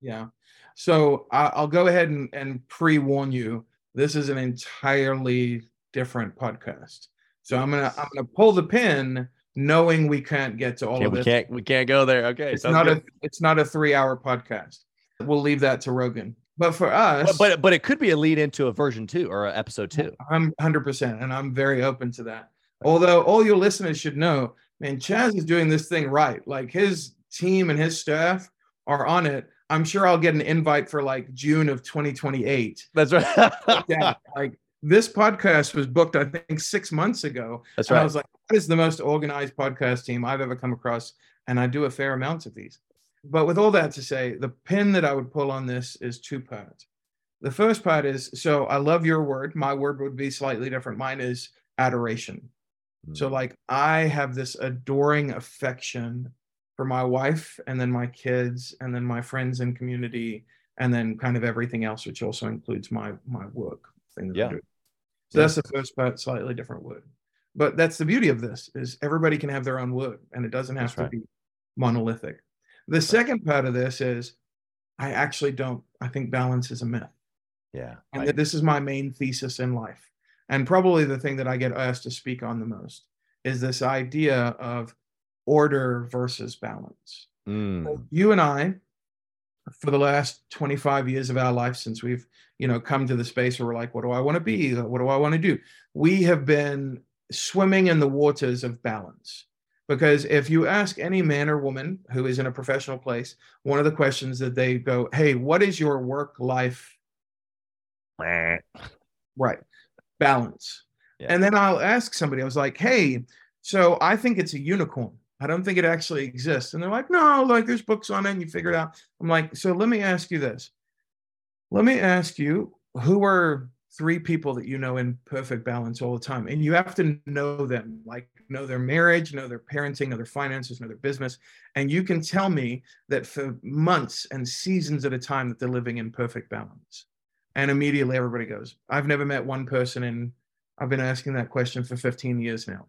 [SPEAKER 2] Yeah. So I'll go ahead and, and pre warn you. This is an entirely different podcast. So I'm gonna I'm gonna pull the pin, knowing we can't get to all
[SPEAKER 3] okay,
[SPEAKER 2] of
[SPEAKER 3] we
[SPEAKER 2] this.
[SPEAKER 3] can't we can't go there. Okay,
[SPEAKER 2] it's not good. a it's not a three hour podcast. We'll leave that to Rogan. But for us,
[SPEAKER 3] but, but, but it could be a lead into a version two or an episode two.
[SPEAKER 2] I'm 100, percent and I'm very open to that. Although all your listeners should know, man, Chaz is doing this thing right. Like his team and his staff are on it. I'm sure I'll get an invite for like June of 2028.
[SPEAKER 3] That's right.
[SPEAKER 2] yeah, like this podcast was booked, I think, six months ago.
[SPEAKER 3] That's right.
[SPEAKER 2] I was like, that is the most organized podcast team I've ever come across. And I do a fair amount of these. But with all that to say, the pin that I would pull on this is two parts. The first part is so I love your word. My word would be slightly different. Mine is adoration. Mm. So, like, I have this adoring affection for my wife and then my kids and then my friends and community and then kind of everything else, which also includes my my work thing that
[SPEAKER 3] yeah.
[SPEAKER 2] So yeah. that's the first part, slightly different word. But that's the beauty of this is everybody can have their own word and it doesn't have that's to right. be monolithic. The second part of this is I actually don't, I think balance is a myth.
[SPEAKER 3] Yeah.
[SPEAKER 2] And I, this is my main thesis in life. And probably the thing that I get asked to speak on the most is this idea of order versus balance.
[SPEAKER 3] Mm.
[SPEAKER 2] You and I, for the last 25 years of our life, since we've, you know, come to the space where we're like, what do I want to be? What do I want to do? We have been swimming in the waters of balance. Because if you ask any man or woman who is in a professional place, one of the questions that they go, Hey, what is your work life? right. Balance. Yeah. And then I'll ask somebody, I was like, Hey, so I think it's a unicorn. I don't think it actually exists. And they're like, no, like there's books on it and you figure it out. I'm like, so let me ask you this. Let me ask you, who are three people that you know in perfect balance all the time? And you have to know them, like know their marriage, know their parenting, know their finances, know their business. And you can tell me that for months and seasons at a time that they're living in perfect balance. And immediately everybody goes, I've never met one person and I've been asking that question for 15 years now.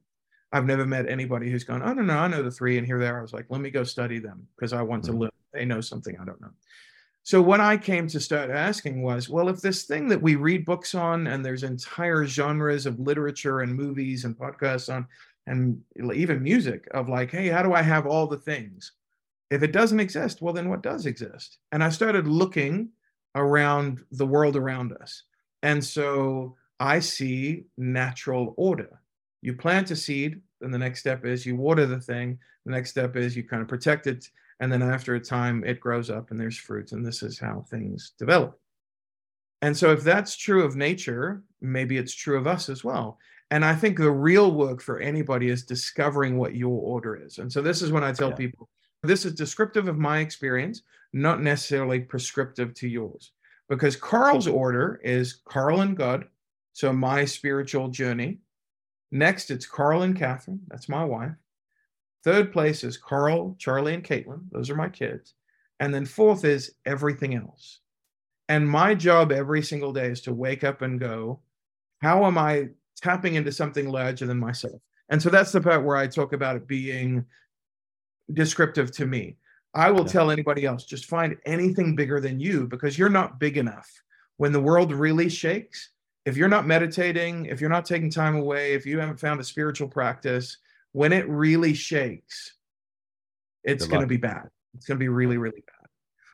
[SPEAKER 2] I've never met anybody who's gone, oh, no, no, I know the three and here they are. I was like, let me go study them because I want mm-hmm. to live. They know something I don't know. So what I came to start asking was, well, if this thing that we read books on and there's entire genres of literature and movies and podcasts on, and even music of like, hey, how do I have all the things? If it doesn't exist, well, then what does exist? And I started looking around the world around us. And so I see natural order. You plant a seed, then the next step is you water the thing. The next step is you kind of protect it. And then after a time, it grows up and there's fruits. And this is how things develop. And so, if that's true of nature, maybe it's true of us as well. And I think the real work for anybody is discovering what your order is. And so, this is when I tell yeah. people this is descriptive of my experience, not necessarily prescriptive to yours. Because Carl's order is Carl and God. So, my spiritual journey. Next, it's Carl and Catherine. That's my wife. Third place is Carl, Charlie, and Caitlin. Those are my kids. And then fourth is everything else. And my job every single day is to wake up and go, how am I tapping into something larger than myself? And so that's the part where I talk about it being descriptive to me. I will yeah. tell anybody else just find anything bigger than you because you're not big enough. When the world really shakes, if you're not meditating, if you're not taking time away, if you haven't found a spiritual practice, when it really shakes, it's going to be bad. It's going to be really, really bad.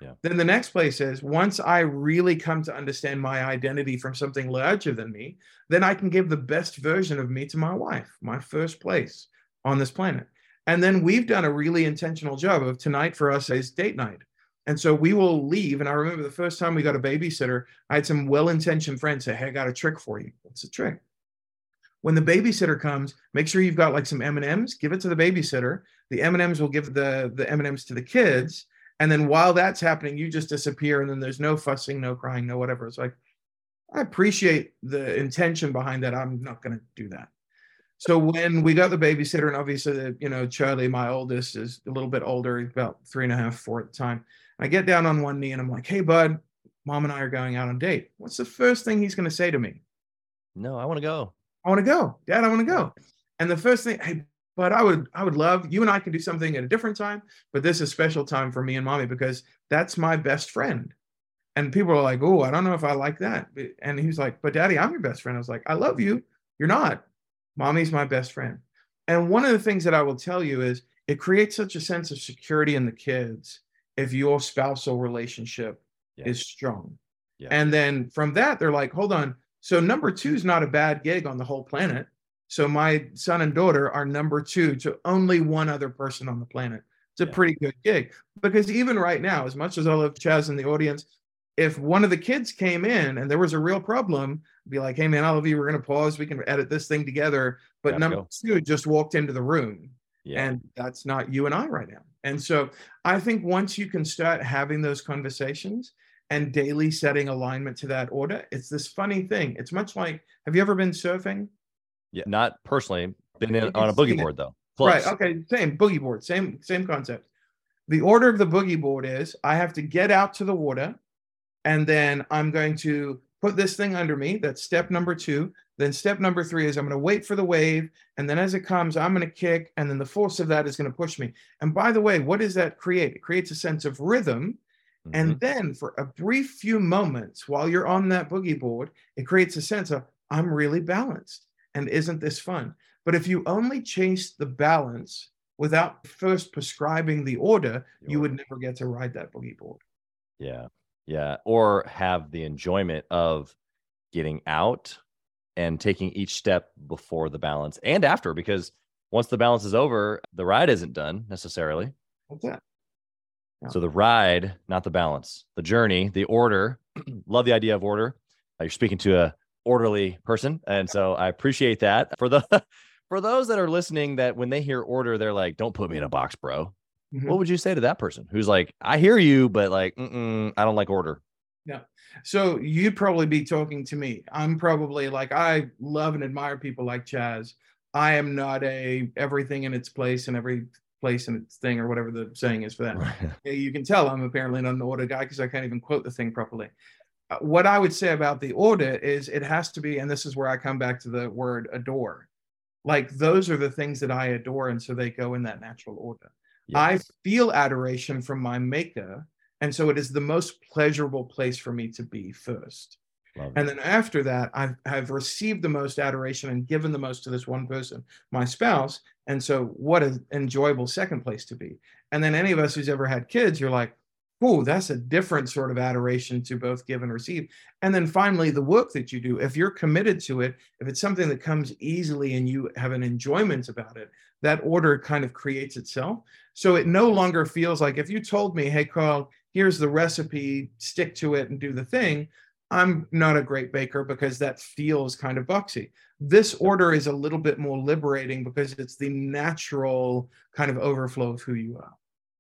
[SPEAKER 3] Yeah.
[SPEAKER 2] Then the next place is once I really come to understand my identity from something larger than me, then I can give the best version of me to my wife, my first place on this planet. And then we've done a really intentional job of tonight for us is date night. And so we will leave. And I remember the first time we got a babysitter, I had some well intentioned friends say, Hey, I got a trick for you. What's a trick? When the babysitter comes, make sure you've got like some M&Ms, give it to the babysitter. The M&Ms will give the, the M&Ms to the kids. And then while that's happening, you just disappear. And then there's no fussing, no crying, no whatever. It's like, I appreciate the intention behind that. I'm not going to do that. So when we got the babysitter, and obviously, the, you know, Charlie, my oldest, is a little bit older. About three and a half, four at the time. I get down on one knee and I'm like, "Hey, bud, mom and I are going out on date." What's the first thing he's going to say to me?
[SPEAKER 3] No, I want to go.
[SPEAKER 2] I want to go, Dad. I want to go. And the first thing, hey, but I would, I would love you and I can do something at a different time, but this is a special time for me and mommy because that's my best friend. And people are like, "Oh, I don't know if I like that." And he was like, "But Daddy, I'm your best friend." I was like, "I love you. You're not." Mommy's my best friend. And one of the things that I will tell you is it creates such a sense of security in the kids if your spousal relationship
[SPEAKER 3] Yeah.
[SPEAKER 2] is strong.
[SPEAKER 3] Yeah.
[SPEAKER 2] And then from that, they're like, hold on. So number two is not a bad gig on the whole planet. So my son and daughter are number two to only one other person on the planet. It's a
[SPEAKER 3] Yeah.
[SPEAKER 2] pretty good gig because even right now, as much as I love Chaz in the audience, if one of the kids came in and there was a real problem, be like, hey man, I love you. We're gonna pause. We can edit this thing together. But
[SPEAKER 3] Gotta
[SPEAKER 2] number
[SPEAKER 3] go.
[SPEAKER 2] two just walked into the room,
[SPEAKER 3] Yeah.
[SPEAKER 2] and that's not you and I right now. And so I think once you can start having those conversations and daily setting alignment to that order, it's this funny thing. It's much like, have you ever been surfing?
[SPEAKER 3] yeah. Not personally. Been in, on a boogie board though. Close.
[SPEAKER 2] Right. Okay. Same boogie board. Same same concept. The order of the boogie board is I have to get out to the water, and then I'm going to put this thing under me. That's step number two. Then step number three is I'm going to wait for the wave, and then as it comes, I'm going to kick, and then the force of that is going to push me. And by the way, what does that create? It creates a sense of rhythm.
[SPEAKER 3] Mhm.
[SPEAKER 2] And then for a brief few moments while you're on that boogie board, it creates a sense of I'm really balanced. And isn't this fun? But if you only chase the balance without first prescribing the order, you would never get to ride that boogie board.
[SPEAKER 3] Yeah. Yeah. Or have the enjoyment of getting out and taking each step before the balance and after, because once the balance is over, the ride isn't done necessarily.
[SPEAKER 2] That? Yeah.
[SPEAKER 3] So the ride, not the balance, the journey, the order. Love the idea of order. Uh, you're speaking to a orderly person, and so I appreciate that. For the for those that are listening, that when they hear order, they're like, "Don't put me in a box, bro."
[SPEAKER 2] Mhm.
[SPEAKER 3] What would you say to that person who's like, "I hear you, but like, mm-mm, I don't like order." Yeah.
[SPEAKER 2] So you'd probably be talking to me. I'm probably like I love and admire people like Chaz. I am not a everything in its place and every place in its thing or whatever the saying is for that. Yeah, you can tell I'm apparently not an order guy because I can't even quote the thing properly. Uh, what I would say about the order is it has to be, and this is where I come back to the word adore. Like those are the things that I adore, and so they go in that natural order. I feel adoration from my maker, and so it is the most pleasurable place for me to be first.
[SPEAKER 3] Love
[SPEAKER 2] And
[SPEAKER 3] it.
[SPEAKER 2] then after that, I've, I've received the most adoration and given the most to this one person, my spouse. And so, what an enjoyable second place to be. And then, any of us who's ever had kids, you're like, oh, that's a different sort of adoration to both give and receive. And then finally, the work that you do, if you're committed to it, if it's something that comes easily and you have an enjoyment about it, that order kind of creates itself. So it no longer feels like if you told me, hey, Carl, here's the recipe, stick to it and do the thing. I'm not a great baker because that feels kind of boxy. This order is a little bit more liberating because it's the natural kind of overflow of who you are.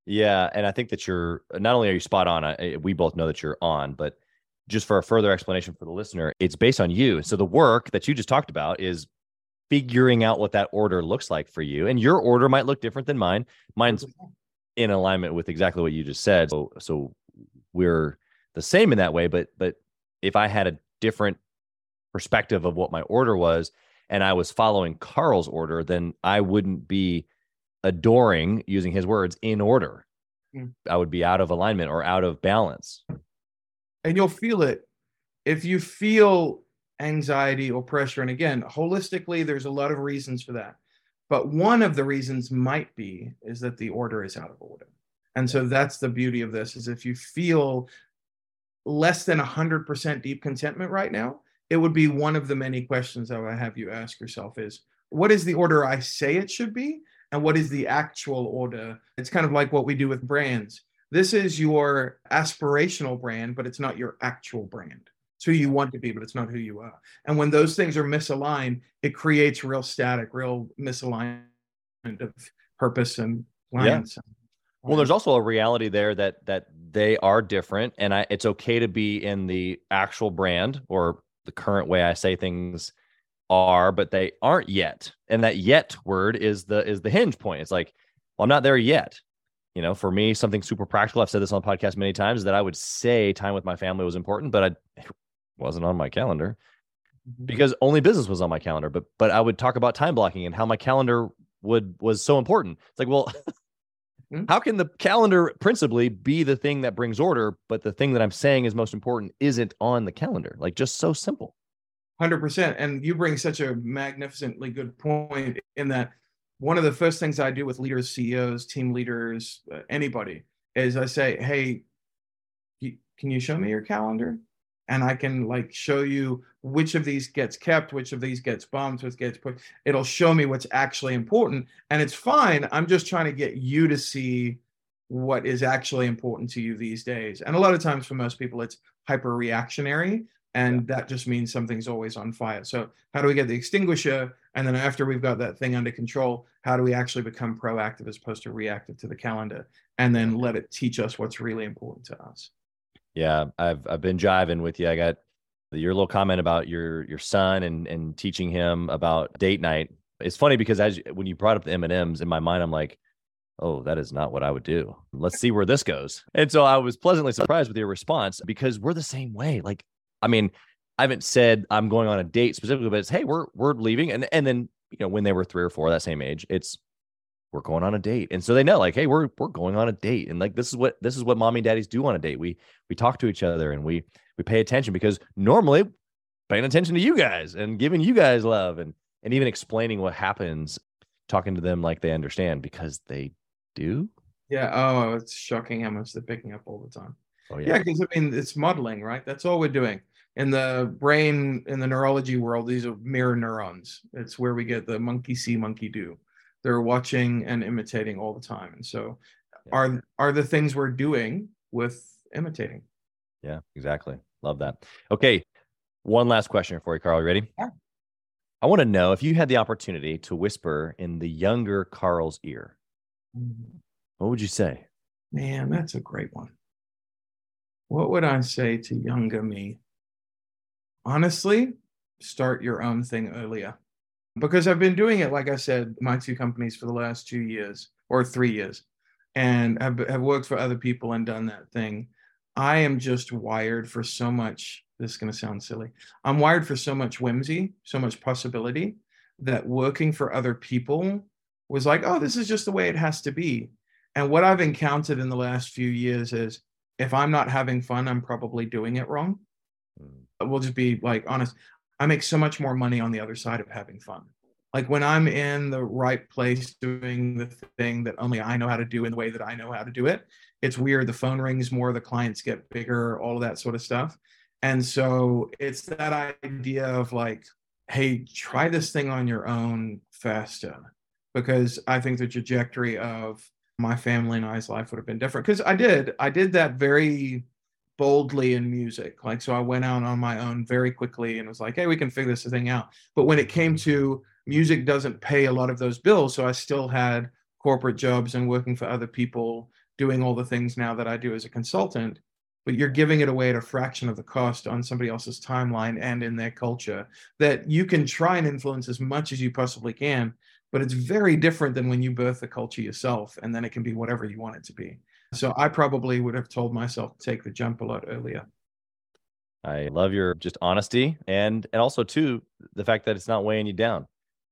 [SPEAKER 3] Yeah, and I think that you're not only are you spot on. I, we both know that you're on, but just for a further explanation for the listener, it's based on you. So the work that you just talked about is figuring out what that order looks like for you, and your order might look different than mine. Mine's in alignment with exactly what you just said. So, so we're the same in that way. But but if I had a different perspective of what my order was, and I was following Carl's order, then I wouldn't be adoring, using his words, in order.
[SPEAKER 2] Mm.
[SPEAKER 3] I would be out of alignment or out of balance.
[SPEAKER 2] and you'll feel it if you feel anxiety or pressure. And again holistically there's a lot of reasons for that. But one of the reasons might be is that the order is out of order. And so that's the beauty of this is if you feel less than 100% deep contentment right now it would be one of the many questions that i have you ask yourself is what is the order i say it should be? And what is the actual order? It's kind of like what we do with brands. This is your aspirational brand, but it's not your actual brand. It's who you want to be, but it's not who you are. And when those things are misaligned, it creates real static, real misalignment of purpose and plans.
[SPEAKER 3] Well, there's also a reality there that that they are different, and I, it's okay to be in the actual brand or the current way I say things are, but they aren't yet. And that yet word is the is the hinge point. It's like, well, I'm not there yet. You know, for me, something super practical. I've said this on the podcast many times that I would say time with my family was important, but I wasn't on my calendar
[SPEAKER 2] Mm-hmm.
[SPEAKER 3] because only business was on my calendar. But but I would talk about time blocking and how my calendar would was so important. It's like, well,
[SPEAKER 2] Mhm.
[SPEAKER 3] how can the calendar principally be the thing that brings order, but the thing that I'm saying is most important isn't on the calendar? Like just so simple.
[SPEAKER 2] Hundred percent. And you bring such a magnificently good point in that one of the first things I do with leaders, CEOs, team leaders, uh, anybody is I say, "Hey, can you show me your calendar?" And I can like show you which of these gets kept, which of these gets bumped, which gets put. It'll show me what's actually important, and it's fine. I'm just trying to get you to see what is actually important to you these days. And a lot of times for most people, it's hyper reactionary and that just means something's always on fire. So how do we get the extinguisher? And then after we've got that thing under control, how do we actually become proactive as opposed to reactive to the calendar? And then let it teach us what's really important to us.
[SPEAKER 3] Yeah, I've I've been jiving with you. I got your little comment about your your son and and teaching him about date night. It's funny because as when you brought up the M and M's in my mind, I'm like, oh, that is not what I would do. Let's see where this goes. And so I was pleasantly surprised with your response because we're the same way. Like, I mean, I haven't said I'm going on a date specifically, but it's hey, we're we're leaving, and and then you know when they were three or four, that same age, it's we're going on a date, and so they know like, hey, we're we're going on a date, and like this is what this is what mommy and daddies do on a date. We we talk to each other and we we pay attention because normally paying attention to you guys and giving you guys love and and even explaining what happens, talking to them like they understand because they do.
[SPEAKER 2] Yeah. Oh, it's shocking how much they're picking up all the time.
[SPEAKER 3] Oh
[SPEAKER 2] Yeah, because I mean, it's modeling, right? That's all we're doing. In the brain, in the neurology world, these are mirror neurons. It's where we get the monkey see, monkey do. They're watching and imitating all the time. And so
[SPEAKER 3] Yeah.
[SPEAKER 2] are are the things we're doing with imitating.
[SPEAKER 3] Yeah, exactly. Love that. Okay. One last question for you, Carl. You ready?
[SPEAKER 2] Yeah.
[SPEAKER 3] I want to know if you had the opportunity to whisper in the younger Carl's ear, what would you say?
[SPEAKER 2] Man, that's a great one. What would I say to younger me? Honestly, start your own thing earlier. Because I've been doing it, like I said, my two companies for the last two years or three years, and have, have worked for other people and done that thing. I am just wired for so much. This is going to sound silly. I'm wired for so much whimsy, so much possibility that working for other people was like, oh, this is just the way it has to be. And what I've encountered in the last few years is if I'm not having fun, I'm probably doing it wrong.
[SPEAKER 3] Mm,
[SPEAKER 2] We'll just be like honest. I make so much more money on the other side of having fun. Like when I'm in the right place doing the thing that only I know how to do in the way that I know how to do it, it's weird. The phone rings more, the clients get bigger, all of that sort of stuff. And so it's that idea of like, hey, try this thing on your own faster. Because I think the trajectory of my family and I's life would have been different. Because I did, I did that very boldly in music. Like, so I went out on my own very quickly and was like, hey, we can figure this thing out. But when it came mm-hmm. to music, doesn't pay a lot of those bills. So I still had corporate jobs and working for other people, doing all the things now that I do as a consultant. But you're giving it away at a fraction of the cost on somebody else's timeline and in their culture that you can try and influence as much as you possibly can. But it's very different than when you birth the culture yourself, and then it can be whatever you want it to be. So I probably would have told myself to take the jump a lot earlier.
[SPEAKER 3] I love your just honesty and and also too the fact that it's not weighing you down.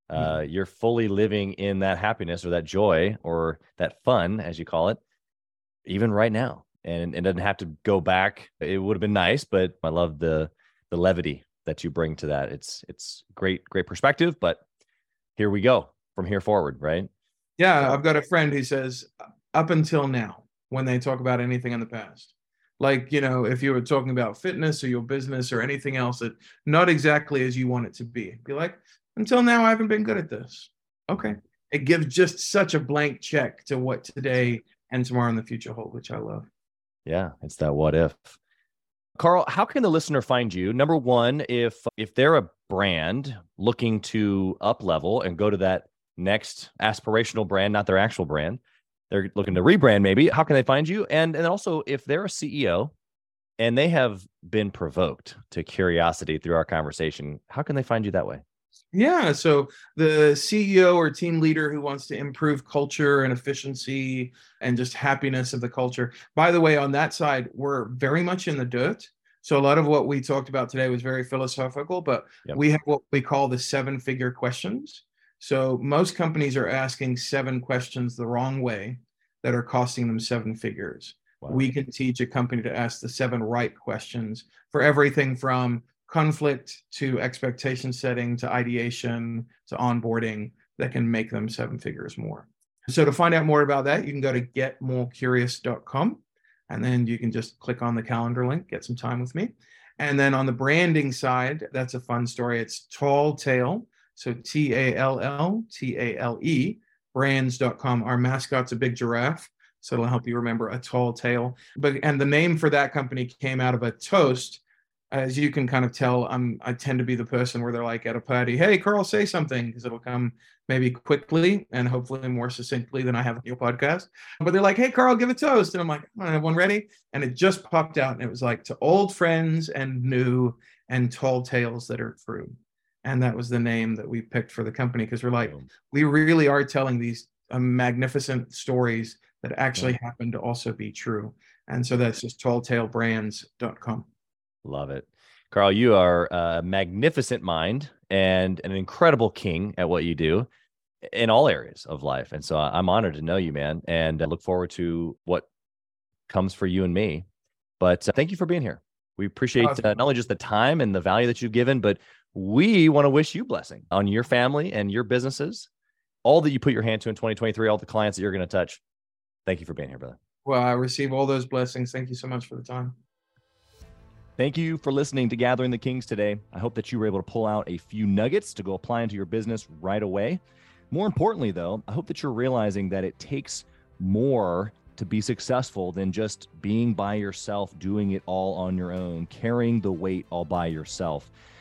[SPEAKER 3] Uh, you're fully living in that happiness or that joy or that fun, as you call it, even right now. And it doesn't have to go back. It would have been nice, but I love the the levity that you bring to that. It's it's great, great perspective. But here we go from here forward, right?
[SPEAKER 2] Yeah, I've got a friend who says, up until now, when they talk about anything in the past, like, you know, if you were talking about fitness or your business or anything else that not exactly as you want it to be, be like, until now, I haven't been good at this. Okay. It gives just such a blank check to what today and tomorrow and the future hold, which I love.
[SPEAKER 3] Yeah, it's that what if. Carl, how can the listener find you? Number one, if if they're a brand looking to up level and go to that next aspirational brand, not their actual brand, they're looking to rebrand maybe. How can they find you? And and also if they're a CEO
[SPEAKER 5] and they have been provoked to curiosity through our conversation, how can they find you that way?
[SPEAKER 2] Yeah. So the CEO or team leader who wants to improve culture and efficiency and just happiness of the culture. By the way, on that side, we're very much in the dirt. So a lot of what we talked about today was very philosophical, but
[SPEAKER 5] Yep.
[SPEAKER 2] we have what we call the seven figure questions. So most companies are asking seven questions the wrong way that are costing them seven figures.
[SPEAKER 5] Wow.
[SPEAKER 2] We can teach a company to ask the seven right questions for everything from conflict to expectation setting to ideation to onboarding that can make them seven figures more. So to find out more about that, you can go to getmorecurious.com and then you can just click on the calendar link, get some time with me. And then on the branding side, that's a fun story. It's Tall Tale. So T A L L T A L E brands.com. Our mascot's a big giraffe. So it'll help you remember a tall tale. But and the name for that company came out of a toast. As you can kind of tell, I'm I tend to be the person where they're like at a party, hey Carl, say something, because it'll come maybe quickly and hopefully more succinctly than I have on your podcast. But they're like, hey Carl, give a toast. And I'm like, I have one ready. And it just popped out and it was like to old friends and new and tall tales that are true. And that was the name that we picked for the company because we're like, we really are telling these uh, magnificent stories that actually happen to also be true. And so that's just talltalebrands.com.
[SPEAKER 5] Love it. Carl, you are a magnificent mind and an incredible king at what you do in all areas of life. And so I'm honored to know you, man, and I look forward to what comes for you and me. But uh, thank you for being here. We appreciate uh, not only just the time and the value that you've given, but we want to wish you blessing on your family and your businesses, all that you put your hand to in 2023, all the clients that you're going to touch. Thank you for being here, brother.
[SPEAKER 2] Well, I receive all those blessings. Thank you so much for the time.
[SPEAKER 3] Thank you for listening to Gathering the Kings today. I hope that you were able to pull out a few nuggets to go apply into your business right away. More importantly, though, I hope that you're realizing that it takes more to be successful than just being by yourself, doing it all on your own, carrying the weight all by yourself.